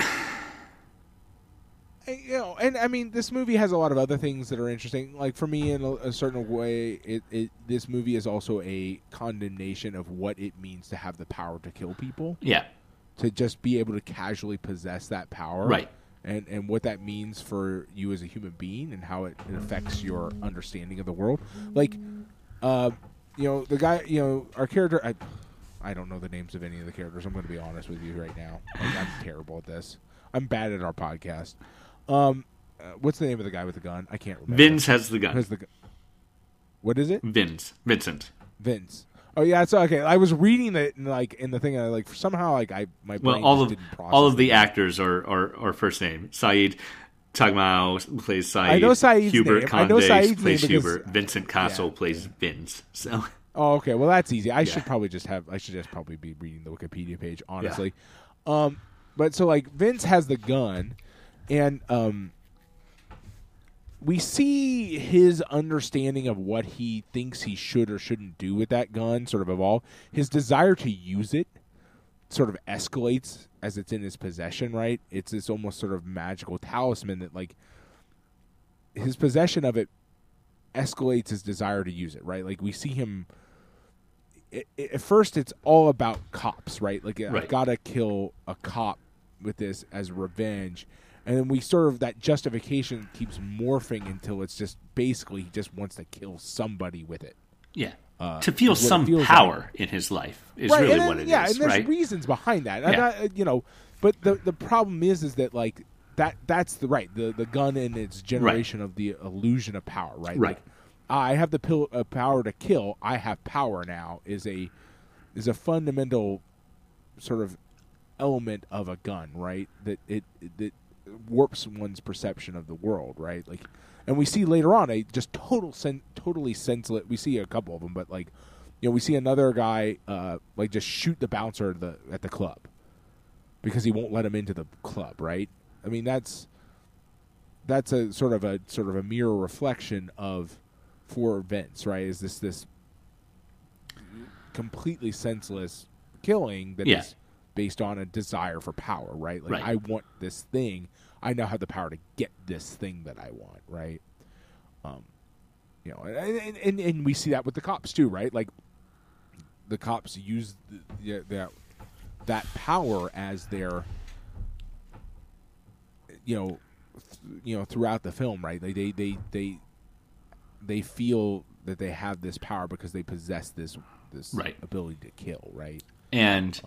you know, and I mean, this movie has a lot of other things that are interesting. Like for me, in a, a certain way, it, it this movie is also a condemnation of what it means to have the power to kill people. yeah. To just be able to casually possess that power. Right. and and what that means for you as a human being and how it, it affects your understanding of the world. Like uh you know the guy you know our character i i don't know the names of any of the characters. I'm going to be honest with you right now. Like, i'm terrible at this. I'm bad at our podcast um uh, what's the name of the guy with the gun i can't remember vinz has the gun the gu- what is it vinz vincent vinz Oh yeah, it's okay. I was reading it and like in the thing, I like somehow like I my brain well all of all of the actors are, are are first name saeed Taghmaoui plays Saeed. I know Saeed's Hubert name. I Koundé know Saeed's plays name because- Hubert. Vincent Cassel Yeah. plays Vinz. So Oh, okay. Well, that's easy. I Yeah. should probably just have. I should just probably be reading the Wikipedia page, honestly. Um, but so like Vinz has the gun, and um, we see his understanding of what he thinks he should or shouldn't do with that gun sort of evolve. His desire to use it sort of escalates as it's in his possession. Right? It's this almost sort of magical talisman that like his possession of it escalates his desire to use it, right? Like we see him. i i at first, it's all about cops, right? Like I've got to kill a cop with this as revenge, and then we sort of that justification keeps morphing until it's just basically he just wants to kill somebody with it. yeah, Uh, to feel is what it some power in his life is right, really then, what it is, yeah, and there's right? reasons behind that. Yeah. not, you know, but the the problem is, is that like that that's the right the the gun and its generation of the illusion of power, right? Right. Like, I have the pill, uh, power to kill. I have power now. Is a is a fundamental sort of element of a gun, right? That it that warps one's perception of the world, right? Like, and we see later on a just total sen- totally senseless. We see a couple of them, but like, you know, we see another guy uh, like just shoot the bouncer at the at the club because he won't let him into the club, right? I mean, that's that's a sort of a sort of a mirror reflection of for Vinz, right? Is this this completely senseless killing that is Yeah. Based on a desire for power, right? Like Right. I want this thing. I now have the power to get this thing that I want, right? Um, you know, and and, and, we see that with the cops too, right? Like the cops use the, yeah, that that power as their you know th- you know throughout the film right like they they they they feel that they have this power because they possess this this Right. ability to kill right and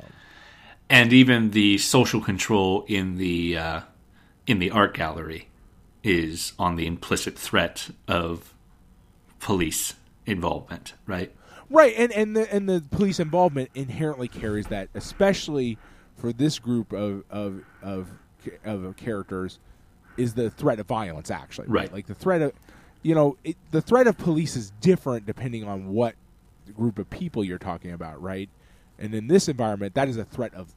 and even the social control in the uh, in the art gallery is on the implicit threat of police involvement, right? right and and the and the police involvement inherently carries that especially for this group of of of of characters is the threat of violence actually right, Right. like the threat of you know it, the threat of police is different depending on what group of people you're talking about right and in this environment that is a threat of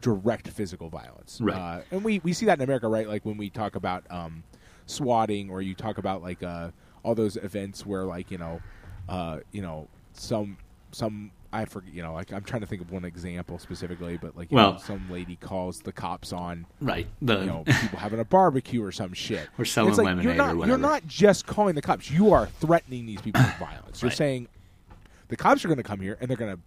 direct physical violence Right. uh, and we we see that in america right like when we talk about um swatting or you talk about like uh all those events where like you know uh you know some some I forget, you know, like I'm trying to think of one example specifically, but like, you Well- know, some lady calls the cops on, Right. The you know, people having a barbecue or some shit. Or selling It's like, lemonade you're not, or You're not just calling the cops; you are threatening these people with violence. You're Right. saying the cops are going to come here and they're going to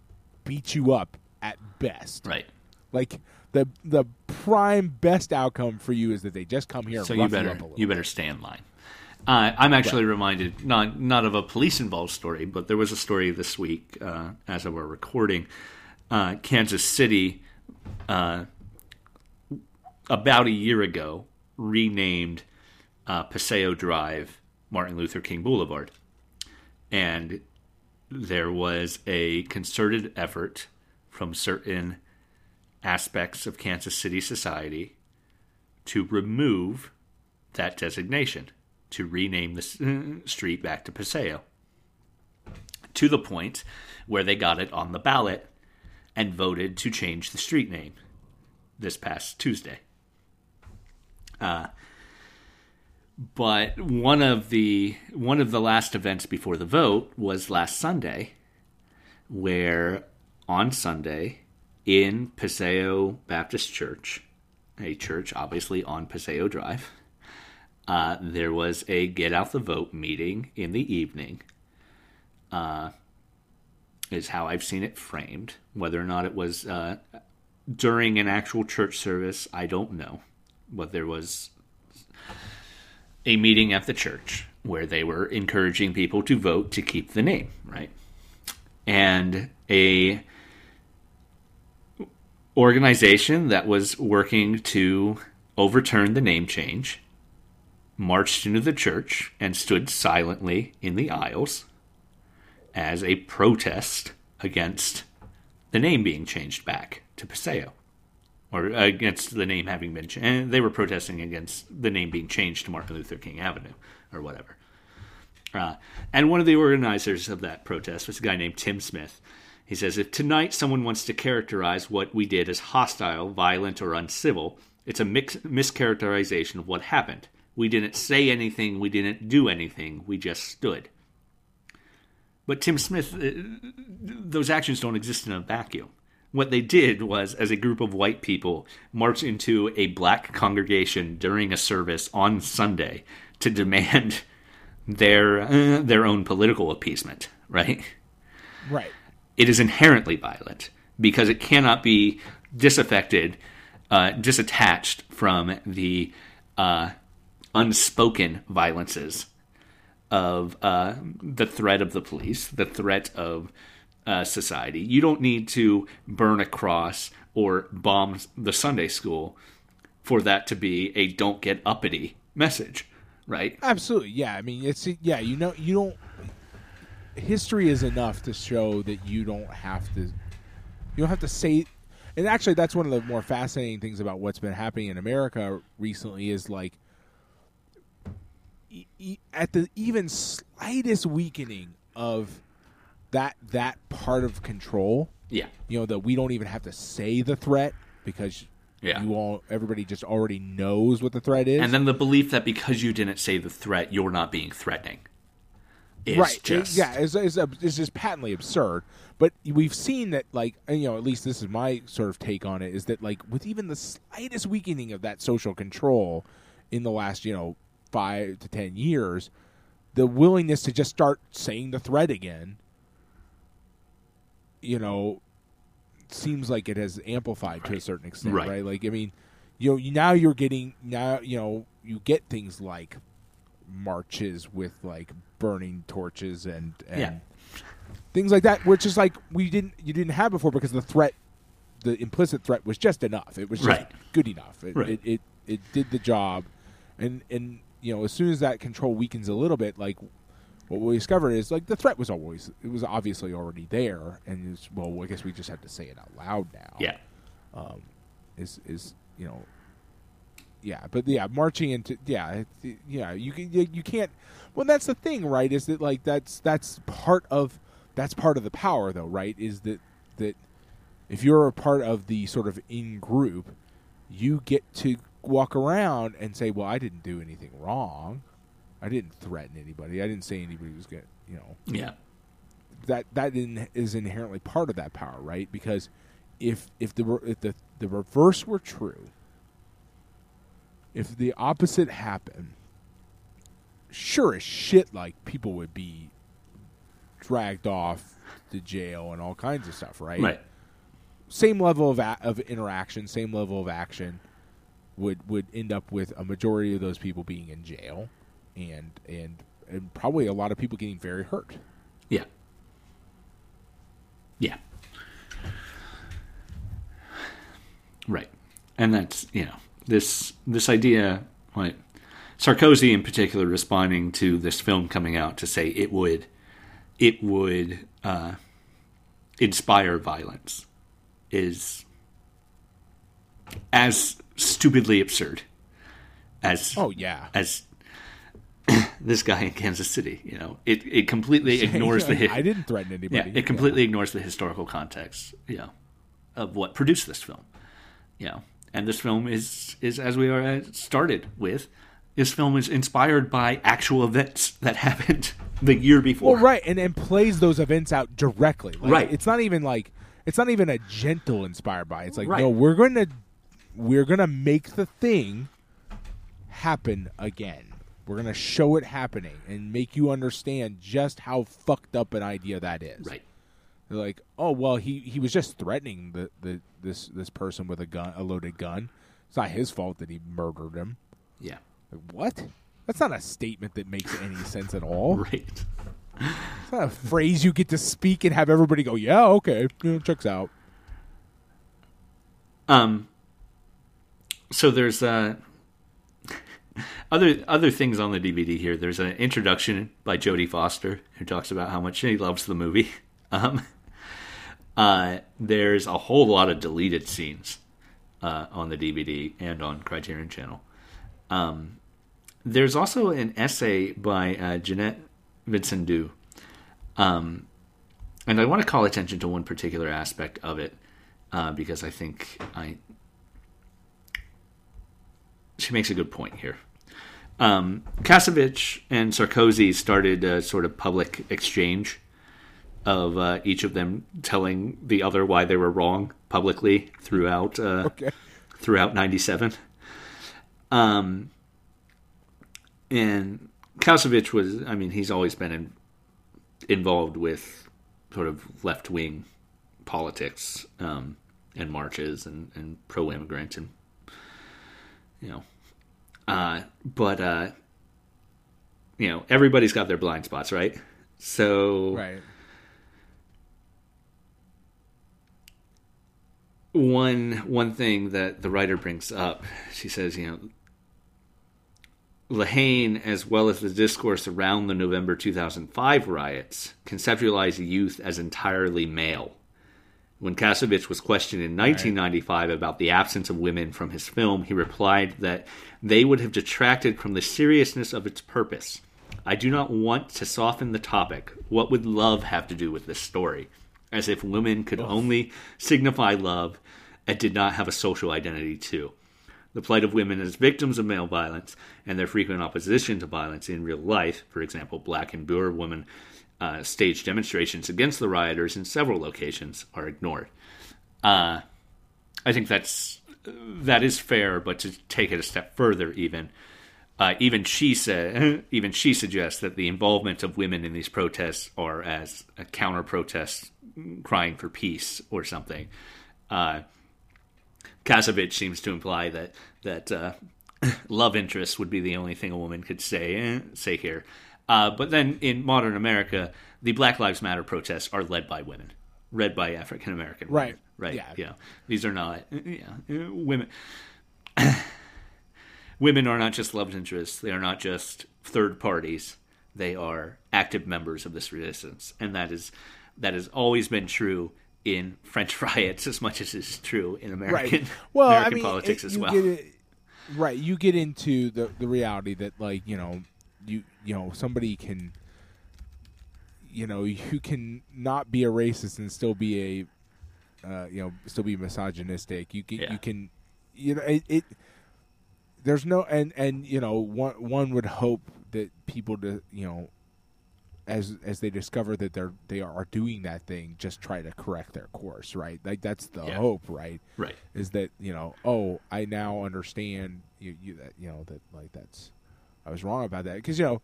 beat you up at best. right. Like the the prime best outcome for you is that they just come here and So you better up a little. you better stay in line. Uh, I'm actually reminded not not of a police involved story, but there was a story this week uh, as of our recording. Uh, Kansas City, uh, about a year ago, renamed uh, Paseo Drive Martin Luther King Boulevard, and there was a concerted effort from certain aspects of Kansas City society to remove that designation, to rename the street back to Paseo, to the point where they got it on the ballot and voted to change the street name this past Tuesday. Uh, but one of the one of the last events before the vote was last Sunday, where on Sunday in Paseo Baptist Church, a church obviously on Paseo Drive, uh, there was a get out the vote meeting in the evening. Uh, is how I've seen it framed. Whether or not it was uh, during an actual church service, I don't know. But there was a meeting at the church where they were encouraging people to vote to keep the name, right? And a organization that was working to overturn the name change marched into the church and stood silently in the aisles as a protest against the name being changed back to Paseo or against the name having been changed. And they were protesting against the name being changed to Martin Luther King Avenue or whatever. Uh, and one of the organizers of that protest was a guy named Tim Smith. He says, If tonight someone wants to characterize what we did as hostile, violent, or uncivil, it's a mix- mischaracterization of what happened. We didn't say anything, we didn't do anything, we just stood. But Tim Smith, uh, those actions don't exist in a vacuum. What they did was, as a group of white people, march into a black congregation during a service on Sunday to demand their uh, their own political appeasement. Right? right. It is inherently violent because it cannot be disaffected, uh, disattached from the uh, unspoken violences of uh, the threat of the police, the threat of uh, society. You don't need to burn a cross or bomb the Sunday school for that to be a don't get uppity message, right? Absolutely, yeah. I mean, it's yeah. You know, you don't. History is enough to show that you don't have to. You don't have to say. And actually, that's one of the more fascinating things about what's been happening in America recently is like, at the even slightest weakening of that that part of control, Yeah. you know, that we don't even have to say the threat because Yeah. you all everybody just already knows what the threat is. And then the belief that because you didn't say the threat, you're not being threatening. is right. just yeah, it's, it's, it's just patently absurd. But we've seen that, like, you know, at least this is my sort of take on it, is that, like, with even the slightest weakening of that social control in the last, you know, five to ten years, the willingness to just start saying the threat again, you know, seems like it has amplified to a certain extent, Right. right? Like, I mean, you know, now you're getting now, you know, you get things like marches with like burning torches and, and Yeah. things like that, which is like we didn't you didn't have before because the threat, the implicit threat was just enough. It was just Right. good enough. It, Right. it, it it did the job, and and you know as soon as that control weakens a little bit, like what we discovered is like the threat was always it was obviously already there, and it's, well I guess we just have to say it out loud now. yeah um, is is you know. Yeah, but yeah, marching into yeah, it, yeah, you can you, you can't. Well, that's the thing, right? Is that like that's that's part of that's part of the power, though, right? Is that that if you're a part of the sort of in group, you get to walk around and say, "Well, I didn't do anything wrong. I didn't threaten anybody. I didn't say anybody was going." to You know, yeah that that in, is inherently part of that power, right? Because if if the if the the reverse were true, if the opposite happened, sure as shit, like people would be dragged off to jail and all kinds of stuff, right? right Same level of a- of interaction, same level of action would would end up with a majority of those people being in jail, and and and probably a lot of people getting very hurt. Yeah. Yeah. Right. And that's, you know, this this idea like Sarkozy in particular responding to this film coming out to say it would it would uh, inspire violence is as stupidly absurd as Oh yeah. as this guy in Kansas City. You know, it it completely ignores the I didn't threaten anybody. yeah, it completely ignores the historical context. You know, of what produced this film. You know, and this film is is as we are started with. This film is inspired by actual events that happened the year before. Well, right, and and plays those events out directly. Like, Right. It's not even like it's not even a gentle inspired by. It's like Right. no, we're gonna we're gonna make the thing happen again. We're gonna show it happening and make you understand just how fucked up an idea that is. Right. They're like, oh well, he he was just threatening the, the this this person with a gun, a loaded gun. It's not his fault that he murdered him. Yeah. Like, what? That's not a statement that makes any sense at all. Right. It's not a phrase you get to speak and have everybody go, yeah, okay, know, checks out. Um. So there's uh, other other things on the DVD here. There's an introduction by Jodie Foster who talks about how much she loves the movie. Um. Uh, there's a whole lot of deleted scenes uh, on the DVD and on Criterion Channel. Um, there's also an essay by uh, Ginette Vincendeau. Um, and I want to call attention to one particular aspect of it uh, because I think I she makes a good point here. Um, Kassovitz and Sarkozy started a sort of public exchange of uh, each of them telling the other why they were wrong publicly throughout uh, Okay. throughout '97. Um, and Kassovitz was, I mean, he's always been in, involved with sort of left wing politics um, and marches and, and pro immigrant and you know, uh, but uh, you know, everybody's got their blind spots, right? So Right. one one thing that the writer brings up, she says, you know, La Haine, as well as the discourse around the November 2005 riots, conceptualized youth as entirely male. When Kassovitz was questioned in 1995 about the absence of women from his film, he replied that they would have detracted from the seriousness of its purpose. I do not want to soften the topic. What would love have to do with this story? As if women could only signify love and did not have a social identity too. The plight of women as victims of male violence and their frequent opposition to violence in real life, for example, black and beur women uh, staged demonstrations against the rioters in several locations, are ignored. Uh, I think that's that is fair, but to take it a step further, even uh, even she said, even she suggests that the involvement of women in these protests are as a counter protest, crying for peace or something. Uh, seems to imply that that uh, love interest would be the only thing a woman could say eh, say here. Uh, but then in modern America, the Black Lives Matter protests are led by women, led by African American women. Right. Right. Yeah. You know, these are not yeah, women. women are not just love interests. They are not just third parties. They are active members of this resistance, and that is that has always been true in French riots as much as it's true in American right. Well, American I mean, politics it- as well. it- right. You get into the the reality that, like, you know, you you know, somebody can, you know, you can not be a racist and still be a, uh, you know, still be misogynistic. You can, Yeah. you can, you know, it, it. There's no, and and you know, one one would hope that people to, you know, as as they discover that they're they are doing that thing, just try to correct their course, right? Like that's the Yeah. hope, right? Right. Is that you know? Oh, I now understand you, you that you know that like that's I was wrong about that because you know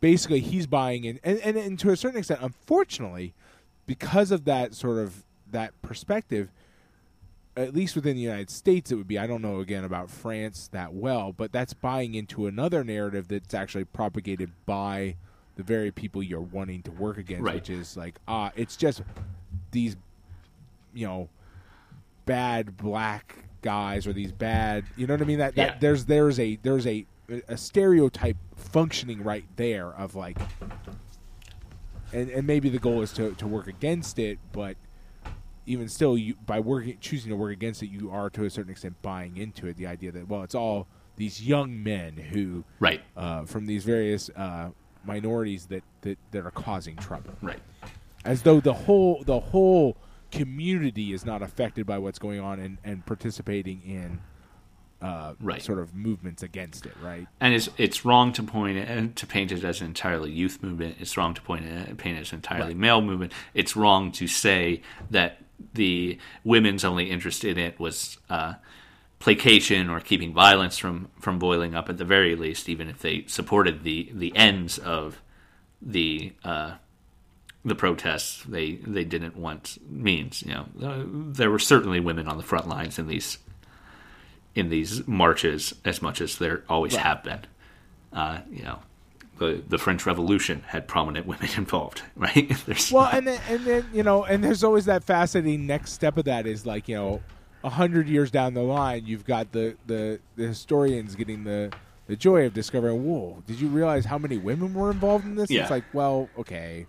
basically he's buying in and, and and to a certain extent, unfortunately, because of that sort of that perspective. At least within the United States, it would be. I don't know again about France that well, but that's buying into another narrative that's actually propagated by the very people you're wanting to work against, Right. which is like, ah, it's just these, you know, bad black guys or these bad, you know what I mean? That, that Yeah. there's there's a there's a a stereotype functioning right there of like, and and maybe the goal is to to work against it, but even still, you by working choosing to work against it, you are to a certain extent buying into it. The idea that well, it's all these young men who Right. uh, from these various uh, minorities that, that, that are causing trouble, Right. as though the whole the whole community is not affected by what's going on and, and participating in uh, Right. sort of movements against it, right? And it's it's wrong to point it to paint it as an entirely youth movement. It's wrong to point it paint it as an entirely Right. male movement. It's wrong to say that the women's only interest in it was uh, placation or keeping violence from from boiling up. At the very least, even if they supported the the ends of the uh, the protests, they they didn't want means. You know, uh, there were certainly women on the front lines in these in these marches as much as there always Right. have been. Uh, you know, the the French Revolution had prominent women involved, right? There's, Well, and then and then you know, and there's always that fascinating next step of that is like you know, a hundred years down the line, you've got the the, the historians getting the the joy of discovering, whoa, did you realize how many women were involved in this? Yeah. It's like, well, okay,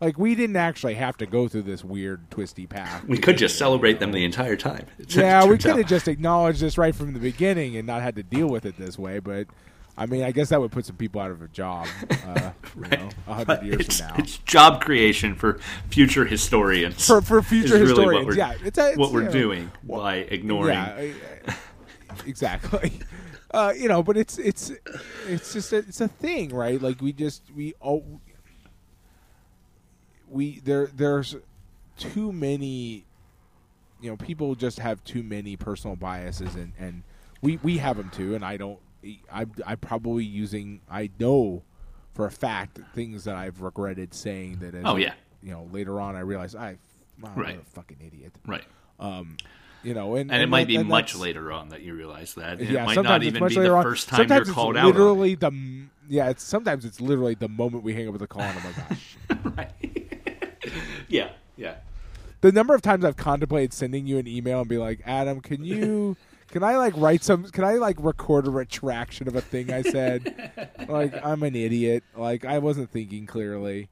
like we didn't actually have to go through this weird twisty path. we could just celebrate them the entire time. Yeah, we could have just acknowledged this right from the beginning and not had to deal with it this way. But I mean, I guess that would put some people out of a job, uh, you know, a hundred years it's, from now. it's job creation for future historians. For- for future is really historians, what we're, yeah, it's a- it's, what we're know, doing by ignoring. Yeah, exactly. Uh, you know, but it's it's it's just a, it's a thing, right? Like we just we all we there there's too many you know people just have too many personal biases and and we we have them too and i don't i i probably using i know for a fact things that i've regretted saying that as Oh, yeah. you know later on i realized i wow, I'm Right. a fucking idiot Right. Um you know and And, it might that- be much later on that you realize that. yeah, it might sometimes not it's even much be the on. first time you're called it's out. literally the yeah it's sometimes it's literally the moment we hang up with the call and i'm like gosh on. Right. yeah. Yeah. the number of times I've contemplated sending you an email and be like, Adam, can you, can I like write some, can I like record a retraction of a thing I said? like, I'm an idiot. Like, I wasn't thinking clearly.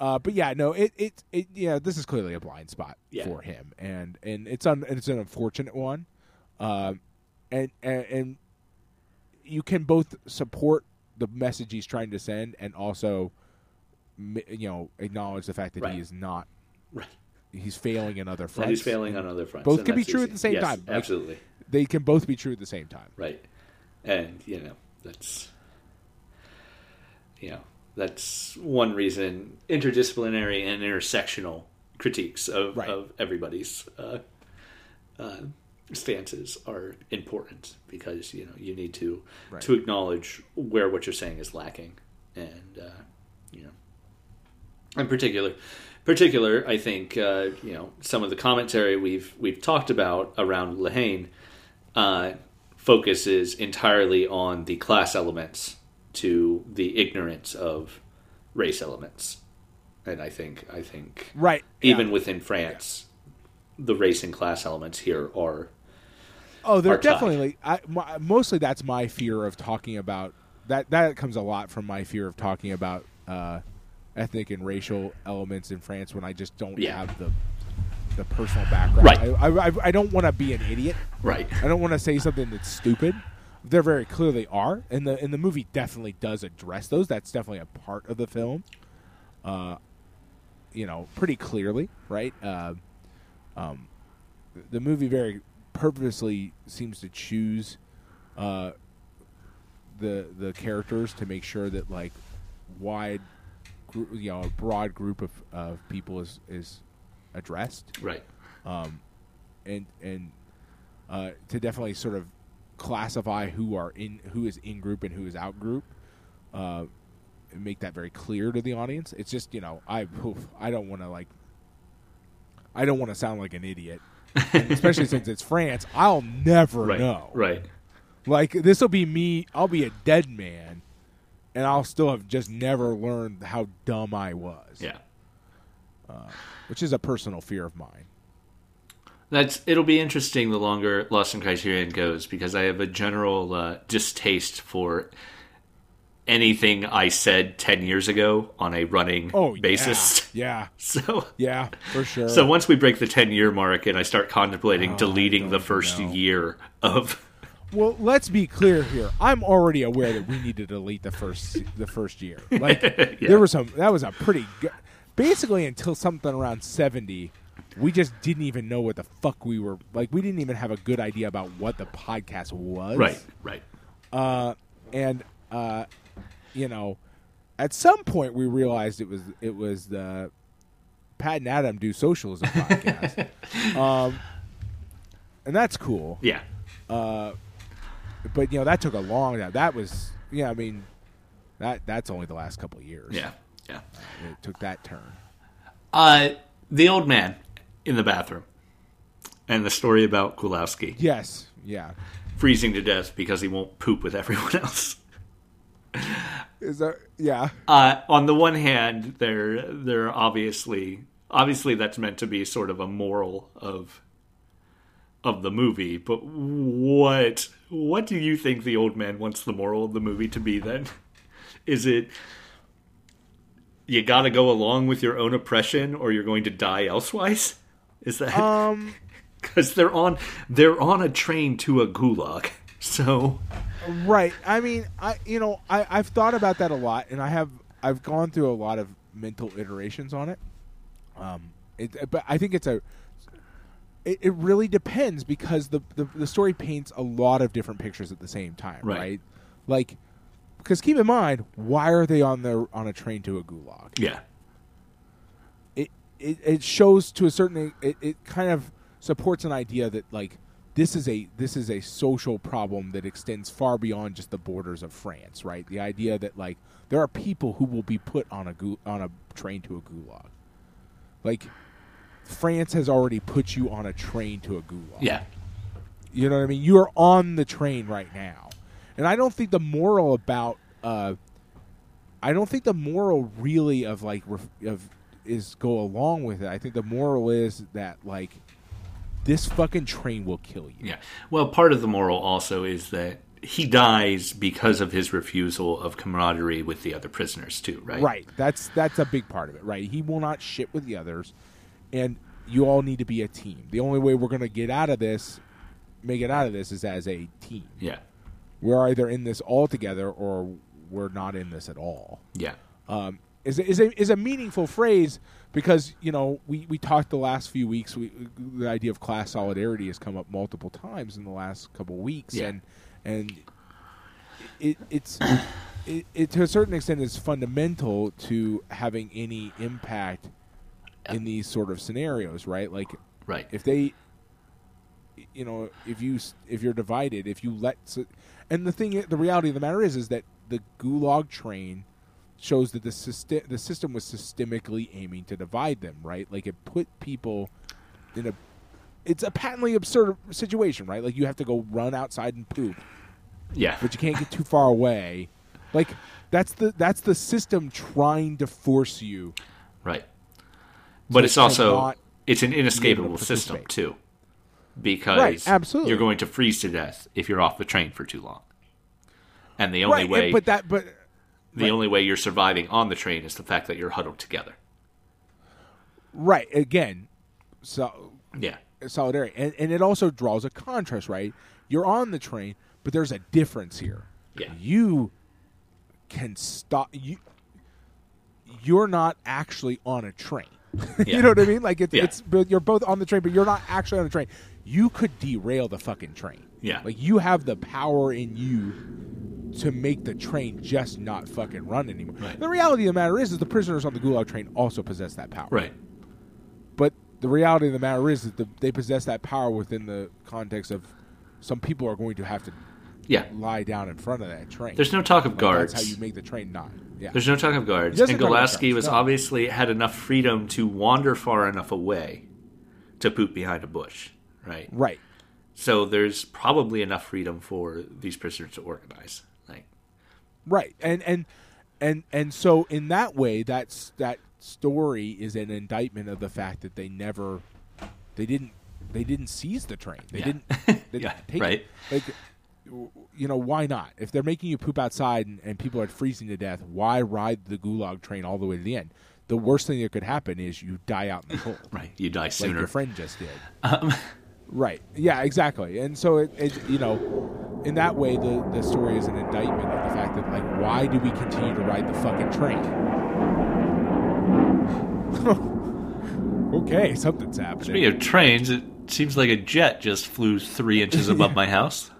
Uh, but yeah, no, it, it, it, yeah, this is clearly a blind spot Yeah. for him, and and it's un, it's an unfortunate one, um, and, and and you can both support the message he's trying to send, and also, you know, acknowledge the fact that Right. he is not Right. he's failing in other fronts. he's failing on other fronts. Both can be true easy. at the same Yes, time. Like, absolutely. they can both be true at the same time. right? And you know that's you know that's one reason interdisciplinary and intersectional critiques of, Right. of everybody's uh, uh, stances are important because you know you need to Right. to acknowledge where what you're saying is lacking, and uh, you know, in particular, particular, I think uh, you know some of the commentary we've we've talked about around La Haine uh, focuses entirely on the class elements to the ignorance of race elements, and I think I think Right. even yeah. within France, the race and class elements here are Oh, they're are definitely. I, my, mostly, that's my fear of talking about that. That comes a lot from my fear of talking about uh, ethnic and racial elements in France when I just don't Yeah. have the the personal background. Right. I, I, I- don't want to be an idiot. right. I don't want to say something that's stupid. There very clearly are, and the and the movie definitely does address those. That's definitely a part of the film. Uh, you know, pretty clearly, right? Uh, um, the movie very purposely seems to choose uh, the the characters to make sure that like wide, group, you know, a broad group of, of people is is addressed Right. um, and and uh, to definitely sort of classify who are in who is in group and who is out group, uh, and make that very clear to the audience. It's just you know I I don't want to like I don't want to sound like an idiot, especially since it's France. I'll never Right. know. Right. Like this will be me. I'll be a dead man, and I'll still have just never learned how dumb I was. Yeah. which is a personal fear of mine. That's it'll be interesting the longer Lost in Criterion goes because I have a general uh, distaste for anything I said ten years ago on a running Oh, basis. Yeah, So yeah, for sure. so once we break the ten year mark and I start contemplating deleting the Oh, first know. year of Well, let's be clear here. I'm already aware that we need to delete the first the first year. Like Yeah. there was some that was a pretty good. Basically, until something around seventy, we just didn't even know what the fuck we were like. We didn't even have a good idea about what the podcast was. right right Uh, and uh, you know, at some point we realized it was it was the Pat and Adam do socialism podcast. um, and that's cool. yeah but you know that took a long time. That was yeah. I mean, that that's only the last couple of years. yeah yeah. it took that turn. Uh, the old man in the bathroom and the story about Kulowski Yes, yeah. freezing to death because he won't poop with everyone else. Is that yeah? Uh, on the one hand, they're they're obviously obviously that's meant to be sort of a moral of of the movie. But what what do you think the old man wants the moral of the movie to be? Then is it you got to go along with your own oppression, or you're going to die elsewise? Is that Um, because they're on they're on a train to a gulag? So right. I mean, I you know I I've thought about that a lot, and I have I've gone through a lot of mental iterations on it. Um, it but I think it's a. It, it really depends because the, the the story paints a lot of different pictures at the same time, Right. right? Like, because keep in mind, why are they on the on a train to a gulag? yeah, it, it it shows to a certain it, it kind of supports an idea that like this is a this is a social problem that extends far beyond just the borders of France, right? The idea that like there are people who will be put on a gu- on a train to a gulag. Like France has already put you on a train to a gulag. yeah, You know what I mean? You are on the train right now. And I don't think the moral about uh I don't think the moral really of like ref- of is go along with it. I think the moral is that like this fucking train will kill you. Yeah. Well, part of the moral also is that he dies because of his refusal of camaraderie with the other prisoners too, right? Right. That's that's a big part of it, right? He will not shit with the others and you all need to be a team. The only way we're going to get out of this make it out of this is as a team. Yeah. We're either in this all together or we're not in this at all. Yeah. Um, is a, is a is a meaningful phrase because you know we we talked the last few weeks. We, the idea of class solidarity has come up multiple times in the last couple of weeks, Yeah. and and it it's it, it to a certain extent is fundamental to having any impact in these sort of scenarios, right? Like Right. if they you know if you if you're divided if you let and the thing the reality of the matter is is that the gulag train shows that the system the system was systemically aiming to divide them right like it put people in a it's a patently absurd situation right like you have to go run outside and poop yeah. but you can't get too far away like that's the that's the system trying to force you Right. But it's also it's an inescapable system too. Because Right, absolutely. you're going to freeze to death if you're off the train for too long. And the only right way but that but the right. only way you're surviving on the train is the fact that you're huddled together. right again so Yeah. solidarity and, and it also draws a contrast right you're on the train but there's a difference here Yeah. you can stop you you're not actually on a train Yeah. you know what i mean like it's, Yeah. it's but you're both on the train but you're not actually on the train you could derail the fucking train Yeah. like you have the power in you to make the train just not fucking run anymore Right. the reality of the matter is is the prisoners on the gulag train also possess that power Right. but the reality of the matter is that the, they possess that power within the context of some people are going to have to Yeah. lie down in front of that train. There's no talk of Like, guards. That's how you make the train not. Yeah. There's no talk of guards. And Golaski was no. obviously had enough freedom to wander far enough away to poop behind a bush. Right. right. So there's probably enough freedom for these prisoners to organize. Like Right. And and and and so in that way that's that story is an indictment of the fact that they never they didn't they didn't seize the train. They Yeah. didn't they didn't Yeah, take right. it. Like you know, why not? If they're making you poop outside and, and people are freezing to death, why ride the gulag train all the way to the end? The worst thing that could happen is you die out in the cold. right, you die like sooner. your friend just did. Um, Right. Yeah. Exactly. And so it, it, you know, in that way, the the story is an indictment of the fact that like, why do we continue to ride the fucking train? okay, something's happening. Speaking of trains, it seems like a jet just flew three inches above my house.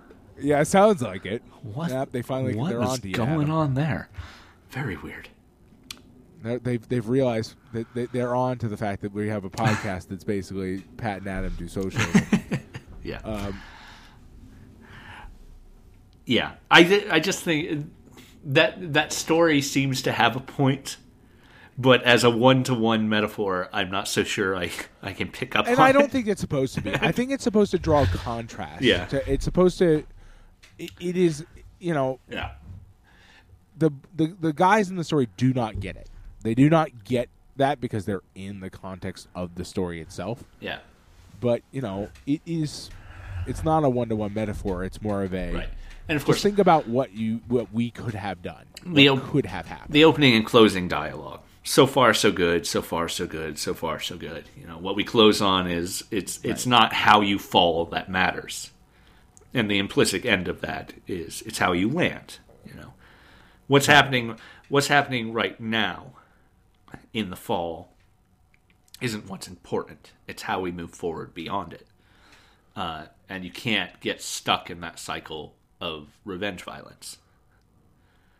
Yeah, it sounds like it. What? Yep, they finally what they're is on to you. going Adam. on there? Very weird. They're- They've they've realized that they- they're on to the fact that we have a podcast that's basically Pat and Adam do socialism. Yeah. um, Yeah, I, thi- I just think that that story seems to have a point, but as a one to one metaphor, I'm not so sure I I can pick up. and on I don't it. think it's supposed to be. I think it's supposed to draw a contrast. Yeah. To- it's supposed to. It, it is, you know, Yeah, the, the the guys in the story do not get it. They do not get that because they're in the context of the story itself. yeah, But you know, it is. It's not a one to one metaphor. It's more of a. right. And of course, think about what you what we could have done. The op- could have happened. the opening and closing dialogue. So far, so good. So far, so good. So far, so good. You know what we close on is it's it's not how you fall that matters, and the implicit end of that is it's how you land. You know what's happening. What's happening right now in the fall isn't what's important. It's how we move forward beyond it, uh, and you can't get stuck in that cycle of revenge violence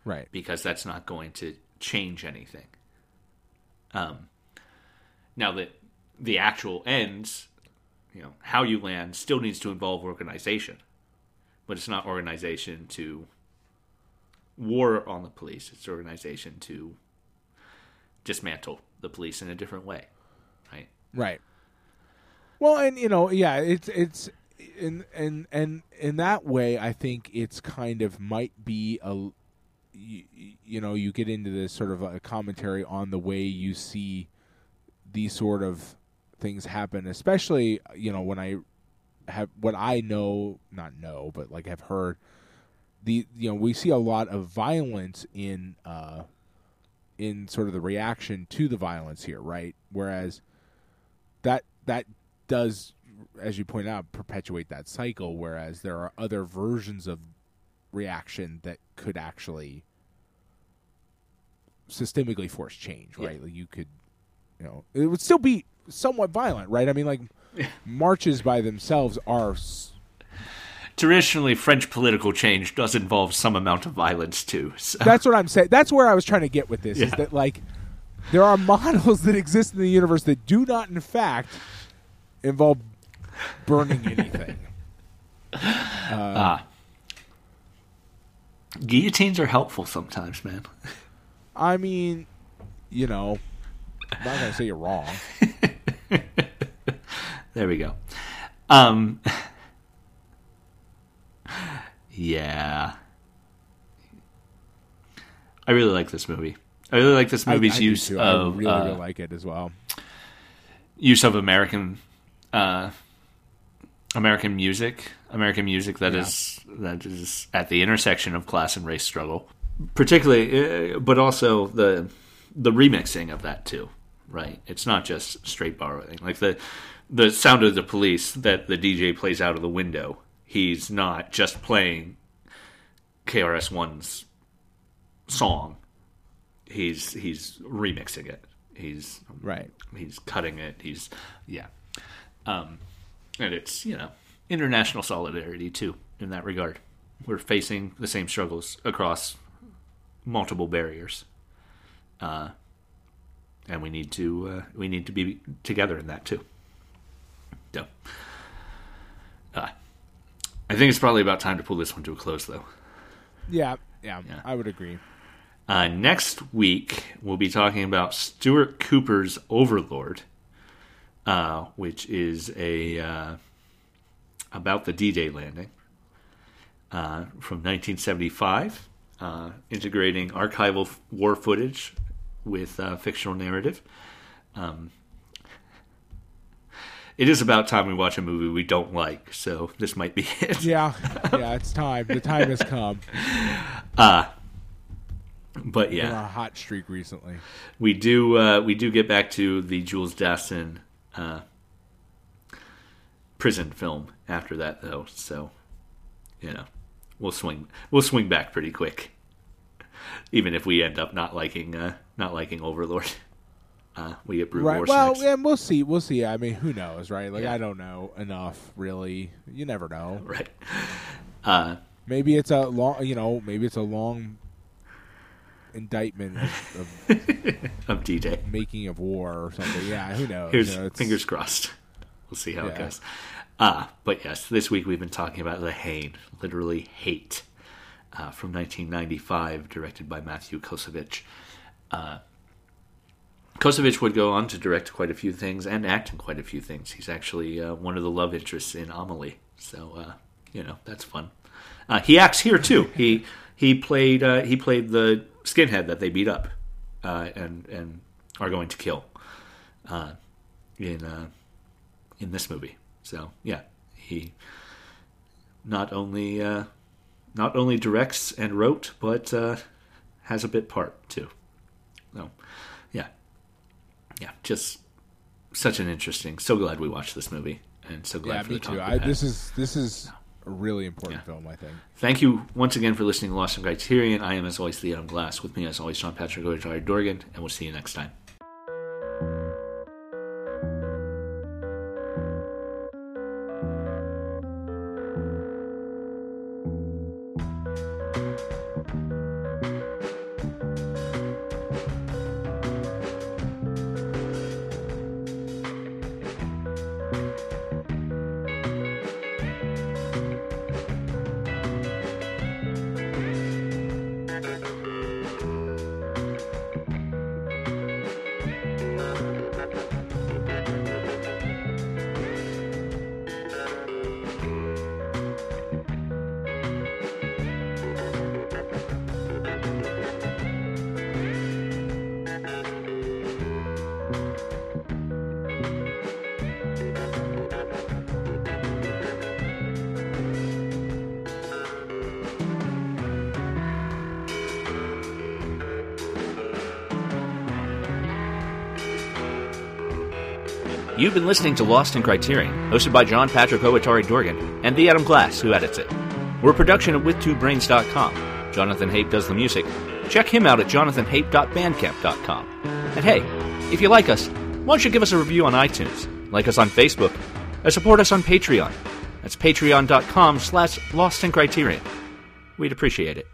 right. because that's not going to change anything. Um, now that the actual ends, you know, how you land still needs to involve organization, but it's not organization to war on the police. It's organization to dismantle the police in a different way, right? Right. Well, and you know, yeah, it's it's in and and in that way, I think it's kind of might be a you, you know you get into this sort of a commentary on the way you see these sort of things happen, especially you know when I have what I know, not know, but like have heard the you know we see a lot of violence in uh in sort of the reaction to the violence here, right? Whereas that that does, as you point out, perpetuate that cycle. Whereas there are other versions of reaction that could actually systemically force change, right? Like you could, you know, it would still be somewhat violent, right? I mean, like marches by themselves are. s- Traditionally, French political change does involve some amount of violence too. So. That's what I'm saying. That's where I was trying to get with this. Is that like there are models that exist in the universe that do not, in fact, involve burning anything. Ah, Guillotines are helpful sometimes, man. I mean, you know, I'm not gonna say you're wrong. There we go. Um, yeah, I really like this movie. I really like this I- movie's I do use of I really, uh, really like it as well. use of American uh, American music, American music that Yeah. is that is at the intersection of class and race struggle, particularly, uh, but also the the remixing of that too. Right, it's not just straight borrowing. Like the the sound of the police that the DJ plays out of the window. He's not just playing KRS One's song. He's he's remixing it. He's Right. he's cutting it. He's yeah, um, and it's you know international solidarity too in that regard. We're facing the same struggles across multiple barriers, uh, and we need to uh, we need to be together in that too. So, uh, I think it's probably about time to pull this one to a close, though. Yeah, yeah, Yeah. I would agree. Uh, next week, we'll be talking about Stuart Cooper's Overlord, uh, which is a uh, about the D-Day landing uh, from 1975, uh, integrating archival war footage with uh, fictional narrative. Um, it is about time we watch a movie we don't like, so this might be it. Yeah, yeah, it's time. The time has come. But Been yeah, on a hot streak recently. we do uh, we do get back to the Jules Dassin uh, prison film after that though, so you know we'll swing we'll swing back pretty quick, even if we end up not liking uh, not liking Overlord. Uh, we get brute Right. force Well, next. and we'll see. We'll see. I mean, who knows, right? Like, Yeah. I don't know enough, really. You never know. right. Uh, Maybe it's a long. You know, maybe it's a long indictment of, of of D making of war or something. Yeah, who knows? Here's You know, it's- fingers crossed. We'll see how it goes. Uh, but yes, this week we've been talking about The Haine, literally Hate, uh, from 1995, directed by Mathieu Kassovitz. Uh, Kassovitz would go on to direct quite a few things and act in quite a few things. He's actually uh, one of the love interests in Amelie, so uh, you know that's fun. Uh, he acts here too. He he played uh, he played the skinhead that they beat up uh, and and are going to kill uh, in in this movie. So yeah, he not only not only directs and wrote, but has a bit part too. So yeah, just such an interesting. So glad we watched this movie, and so glad Yeah, for me the talk too. I, this is this is a really important Yeah. film. I think. Thank you once again for listening to Lost in Criterion. I am, as always, the Adam Glass. With me, as always, John Patrick Ojari Dorgan, and we'll see you next time. You've been listening to Lost in Criterion, hosted by John Patrick Owatari Dorgan and the Adam Glass, who edits it. We're a production at with2brains.com. Jonathan Haight does the music. check him out at jonathanhaight.bandcamp.com. And hey, if you like us, why don't you give us a review on iTunes, like us on Facebook, and support us on Patreon. That's patreon.com slash lost in criterion. We'd appreciate it.